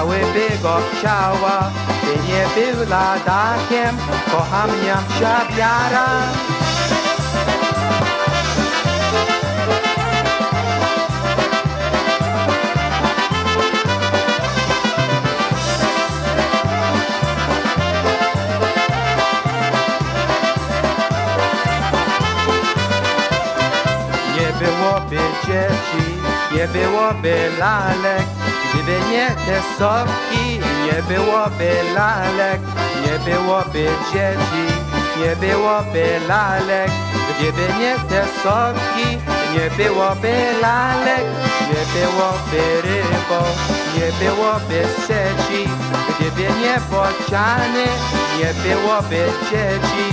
chciałyby go chciała, by nie była dajkiem, kocha mnie wsza wiara. Nie byłoby dzieci, nie byłoby lalek, gdyby nie te sopki, nie byłoby lalek, nie byłoby dzieci, nie byłoby lalek, gdyby nie te sopki, nie byłoby lalek, nie byłoby rybą, nie byłoby sieci, gdyby nie bociany, nie byłoby dzieci,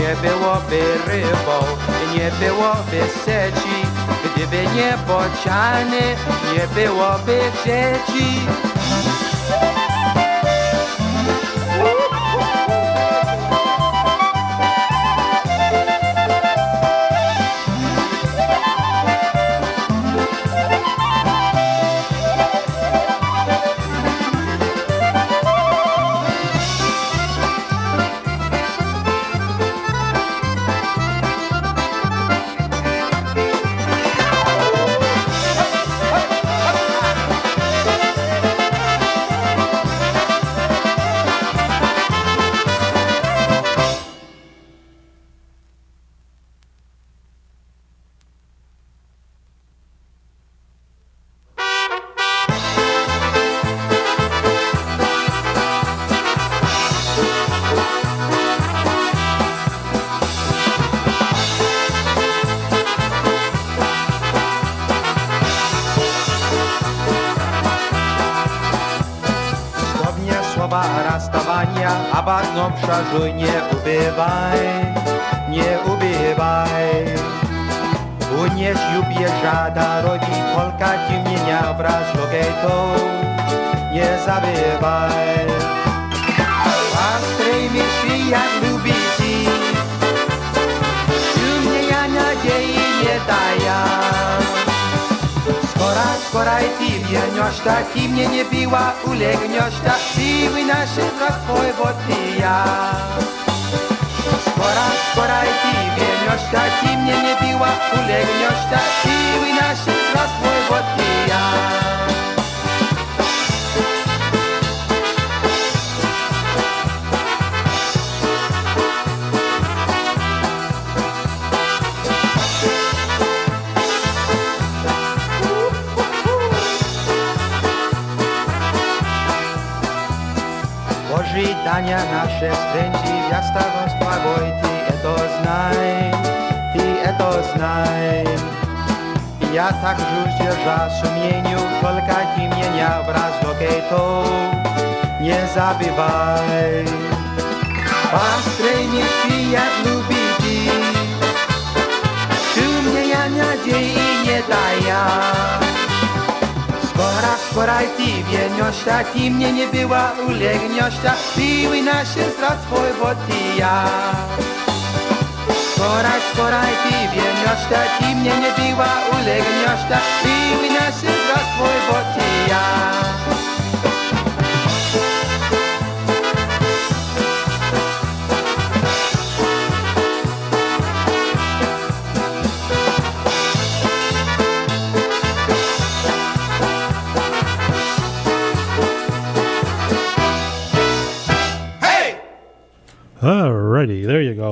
nie byłoby rybą, nie byłoby sieci, gdyby nie bociany, nie byłoby dzieci.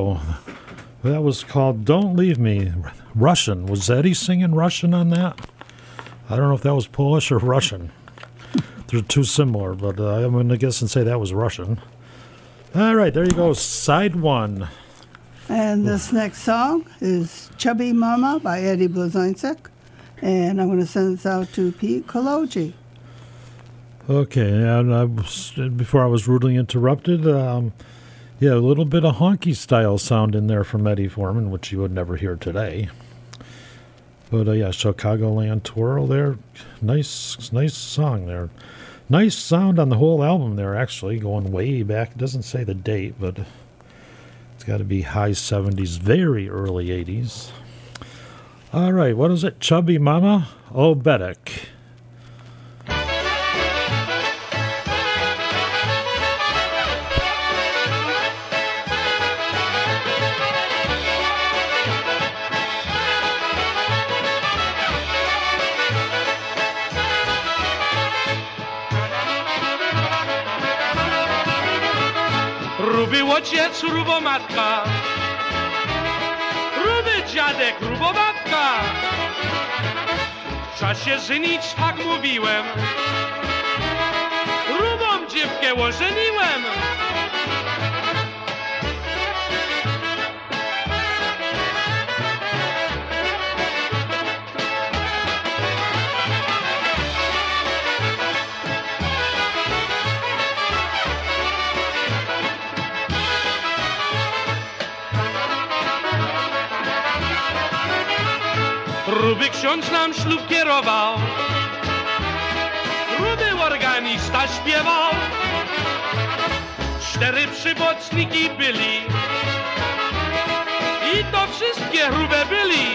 Alrighty, there you go. That was called Don't Leave Me. Russian. Was Eddie singing Russian on that? I don't know if that was Polish or Russian. They're too similar, but uh, I'm going to guess and say that was Russian. All right, there you go. Side one. And this next song is Chubby Mama by Eddie Blazonczyk. And I'm going to send this out to Pete Koloji. Okay, and I was, before I was rudely interrupted, um, Yeah, a little bit of honky style sound in there from Eddie Forman, which you would never hear today. But uh, yeah, Chicagoland Twirl there, nice, nice song there. Nice sound on the whole album there, actually, going way back. It doesn't say the date, but it's got to be high 70s, very early 80s. All right, what is it? Chubby Mama Obetic. Ojciec, rubo matka, ruby dziadek, rubo babka. Trzeba się żenić, tak mówiłem. Rubą dziewkę ożeniłem. Ksiądz nam ślub kierował. Ruby organista śpiewał. Cztery przyboczniki byli. I to wszystkie rube byli.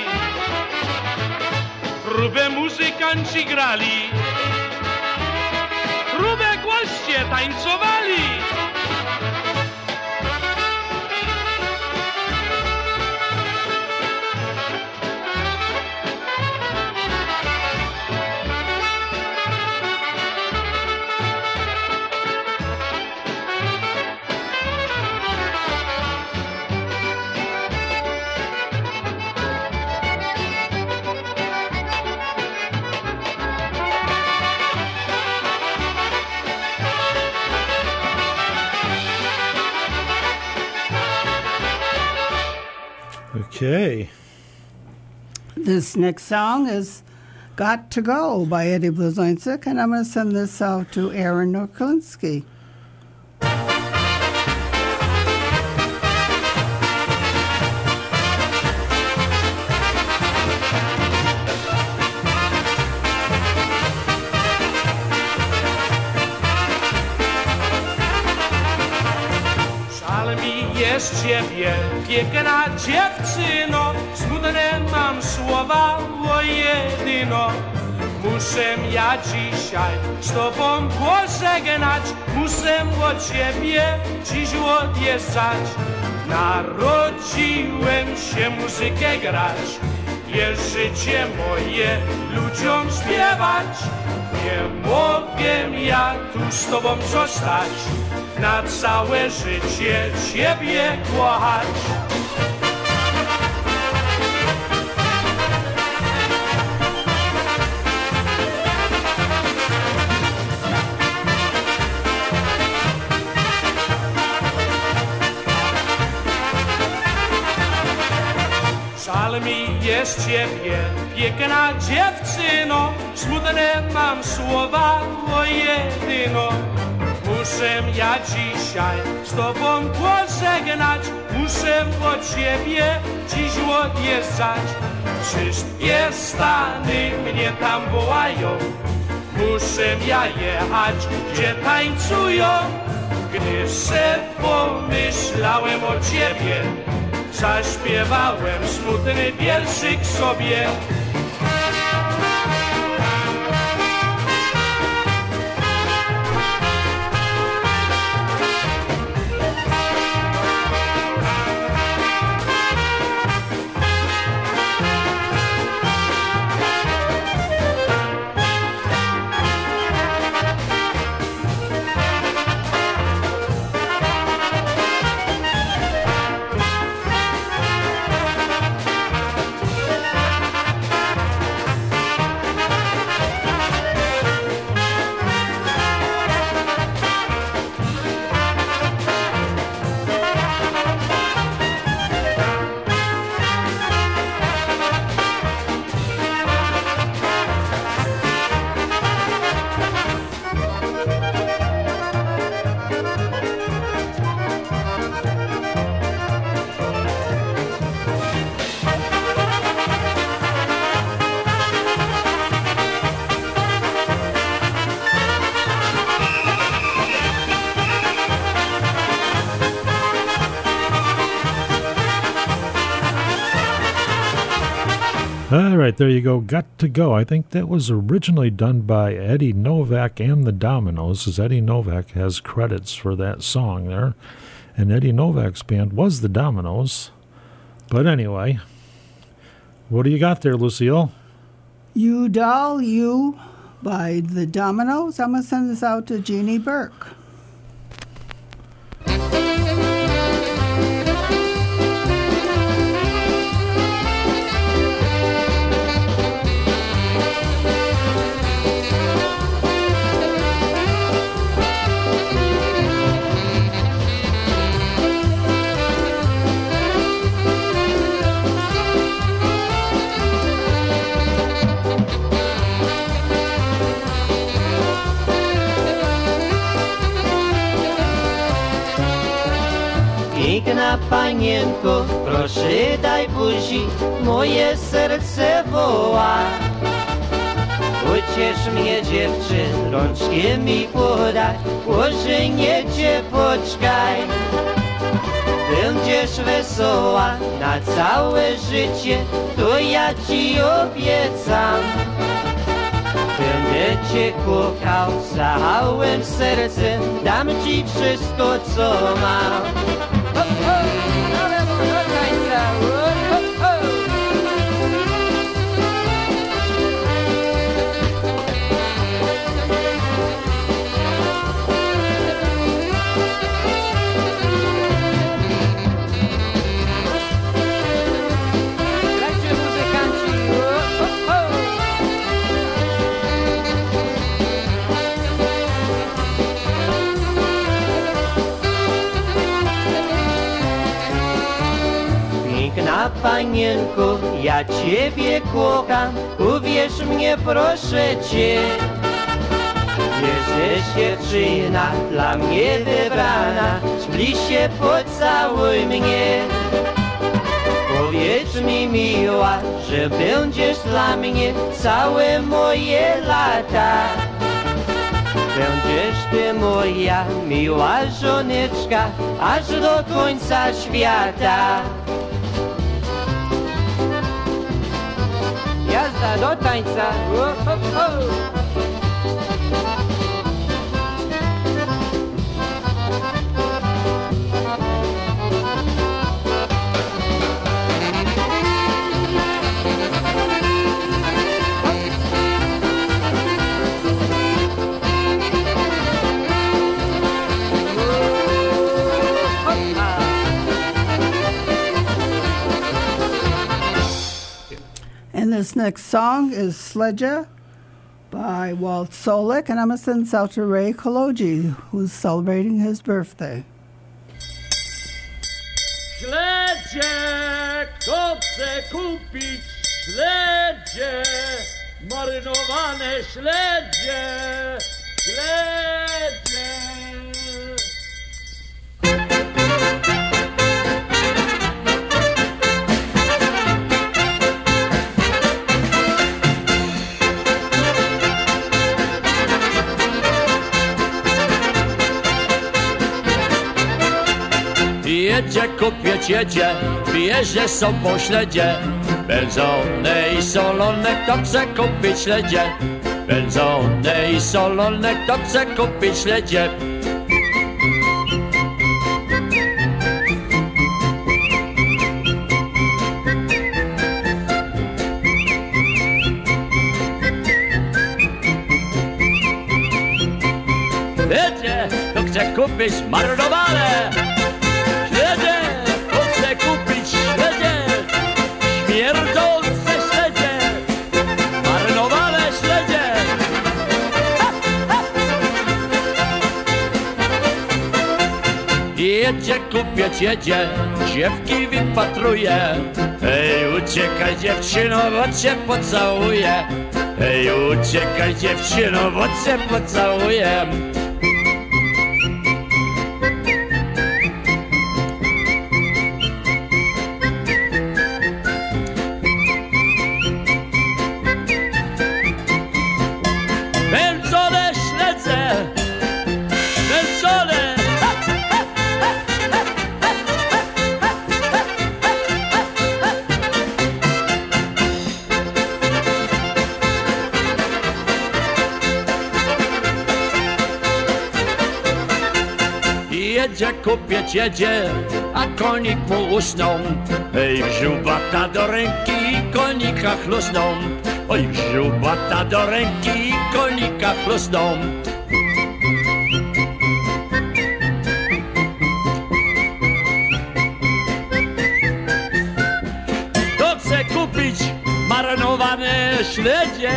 Rube muzykanci grali. Rube głoście tańcowali. Okay. This next song is Got to Go by Eddie Blazonczyk, and I'm going to send this out to Aaron Nurklinski. Dzisiaj z tobą pożegnać, muszę od ciebie dziś odjeżdżać. Narodziłem się muzykę grać, jest życie moje ludziom śpiewać. Nie mogę ja tu z tobą zostać, na całe życie ciebie kochać. Jest ciebie, piękna dziewczyno, smutne mam słowa, o jedyno. Muszę ja dzisiaj z tobą pożegnać, muszę od ciebie dziś odjeżdżać. Wszystkie stany mnie tam wołają, muszę ja jechać, gdzie tańcują. Gdy se pomyślałem o ciebie, zaśpiewałem smutny wierszyk sobie. All right, there you go. Got to go. I think that was originally done by Eddie Novak and the Dominoes, as Eddie Novak has credits for that song there. And Eddie Novak's band was the Dominoes. But anyway, what do you got there, Lucille? You Doll You by the Dominoes. I'm going to send this out to Jeannie Burke. Panienko, proszę daj buzi, moje serce woła. Pociesz mnie dziewczyn, rączkiem mi podaj, ożenię cię poczkaj. Będziesz wesoła na całe życie, to ja ci obiecam. Będę cię kochał całym sercem, dam ci wszystko co mam. Ho, ho, ciebie kocham, uwierz mnie proszę cię. Jesteś dziewczyna dla mnie wybrana, bliżej pocałuj mnie. Powiedz mi miła, że będziesz dla mnie całe moje lata. Będziesz ty moja miła żoneczka, aż do końca świata. Jazda do tańca, ho, ho, ho. This next song is Sledja by Walt Solek. And I'm going to send this out to Ray Koloji, who's celebrating his birthday. Śledzie, chce kupić śledzie, marynowane śledzie, śledzie. Jedzie, kupiec jedzie, bierze sobą śledzie. Wędzone i solone, kto chce kupić śledzie? Wędzone i solone, kto chce kupić śledzie? Jedzie, kto chce kupić marnowane Jedzie, kupiec jedzie, dziewki wypatruje. Ej, uciekaj dziewczyno, bo cię pocałuję. Ej, uciekaj dziewczyno, bo cię pocałuję. Jedzie, a konik mu usnął. Ej, wziął bata do ręki i konika chlusnął. Oj, wziął bata do ręki i konika chlusnął. Chce kupić marynowane śledzie,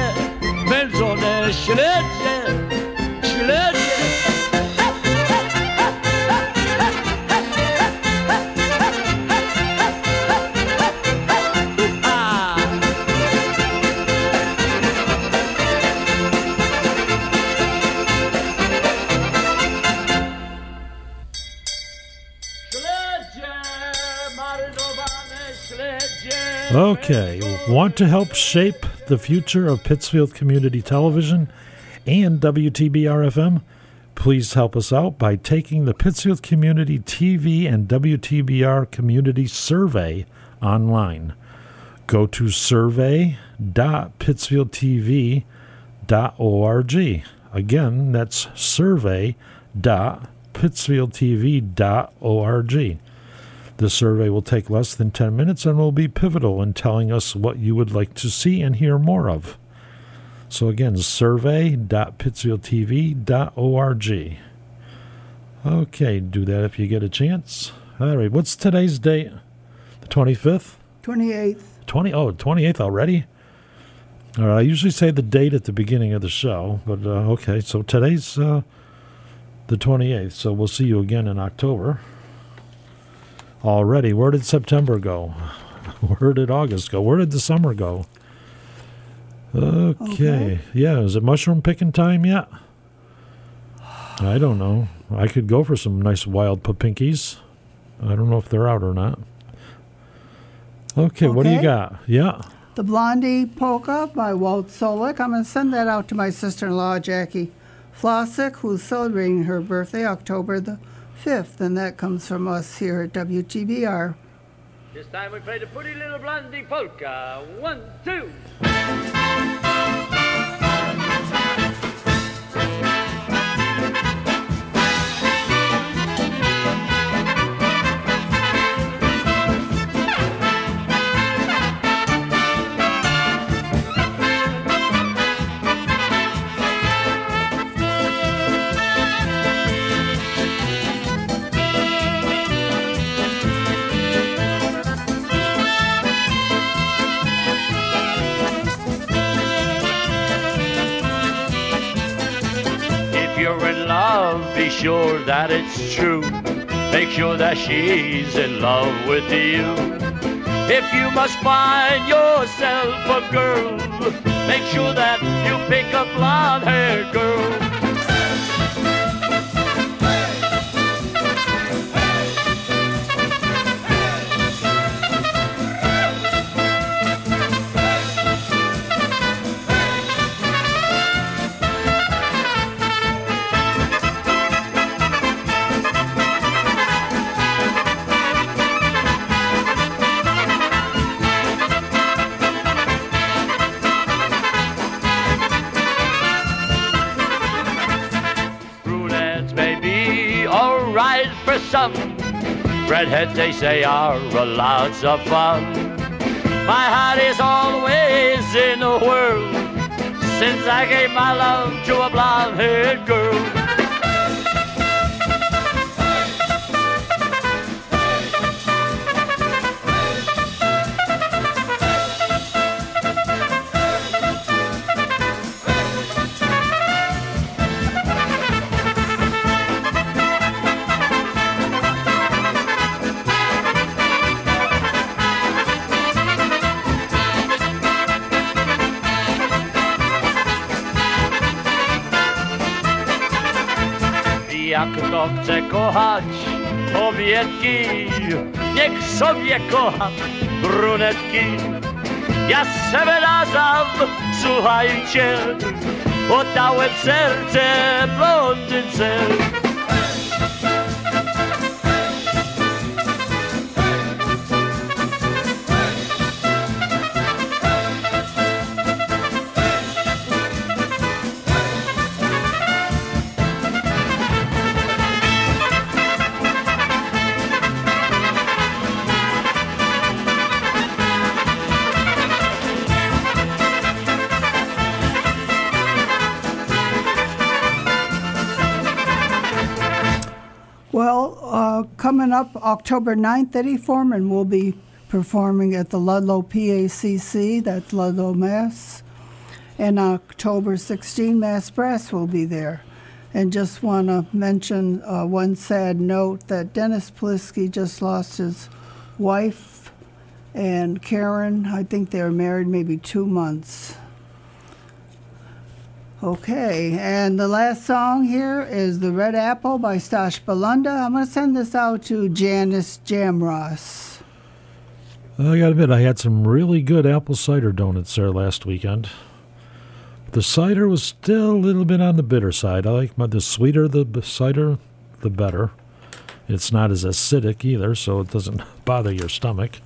wędzone śledzie. Śledzie, Okay, want to help shape the future of Pittsfield Community Television and WTBR? Please help us out by taking the Pittsfield Community TV and WTBR Community Survey online. Go to survey.pittsfieldtv.org. Again, that's survey.pittsfieldtv.org. The survey will take less than 10 minutes and will be pivotal in telling us what you would like to see and hear more of. So, again, survey.pittsfieldtv.org. Okay, do that if you get a chance. All right, what's today's date? The 25th? 28th. 20, oh, 28th already? All right, I usually say the date at the beginning of the show, but uh, okay, so today's uh, the 28th, so we'll see you again in October. Already, where did September go? Where did August go? Where did the summer go? Okay. Okay. Yeah, is it mushroom picking time yet? I don't know. I could go for some nice wild papinkies. I don't know if they're out or not. Okay, what do you got? Yeah. The Blondie Polka by Walt Solek. I'm going to send that out to my sister in law, Jackie Flossick, who's celebrating her birthday October the 5th, and that comes from us here at WTBR. This time we play the pretty little blondie polka. One, two. Love, be sure that it's true. Make sure that she's in love with you. If you must find yourself a girl, make sure that you pick a blonde haired girl. Redheads, they say, are a lots of fun. My heart is always in the world since I gave my love to a blonde haired girl. Kochać kobietki, niech sobie kocha brunetki. Ja sobie nazam, słuchajcie, oddałem serce blondynce. Coming up October 9th, Eddie Forman will be performing at the Ludlow PACC, that's Ludlow, Mass. And October 16, Mass Brass will be there. And just want to mention uh, one sad note that Dennis Polisky just lost his wife and Karen. I think they were married maybe two months. Okay, and the last song here is The Red Apple by Stash Bulanda. I'm going to send this out to Janice Jamross. I gotta admit, I had some really good apple cider donuts there last weekend. The cider was still a little bit on the bitter side. I like my, the sweeter the cider, the better. It's not as acidic either, so it doesn't bother your stomach.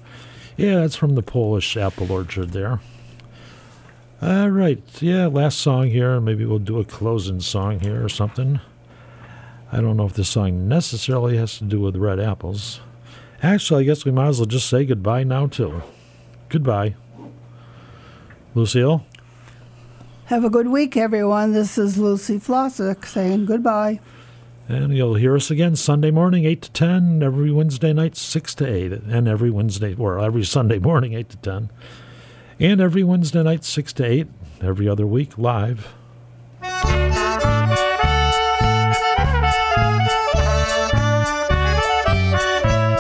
Yeah, that's from the Polish apple orchard there. All right, yeah, last song here. Maybe we'll do a closing song here or something. I don't know if this song necessarily has to do with red apples. Actually, I guess we might as well just say goodbye now, too. Goodbye. Lucille? Have a good week, everyone. This is Lucy Flossick saying goodbye. And you'll hear us again Sunday morning, 8 to 10, every Wednesday night, 6 to 8, and every Wednesday, or every Sunday morning, 8 to 10, and every Wednesday night, 6 to 8, every other week, live.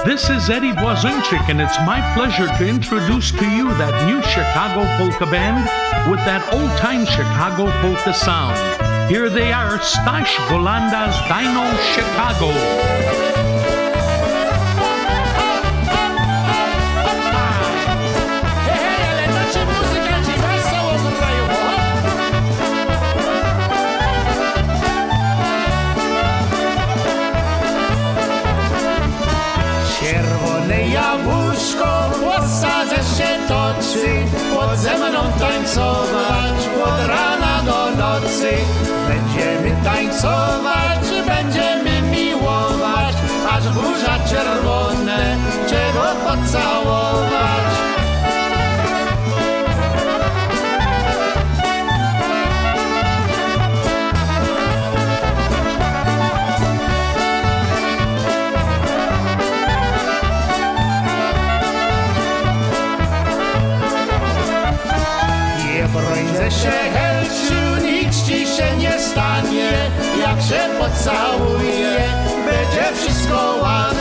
This is Eddie Blazonczyk, and it's my pleasure to introduce to you that new Chicago polka band with that old time Chicago polka sound. Here they are, Stash Bulanda's Dino Chicago. Tańcować, będziemy miłować, aż burza czerwone, czego pocałować. Nie brońże pocałuję, będzie wszystko ładnie.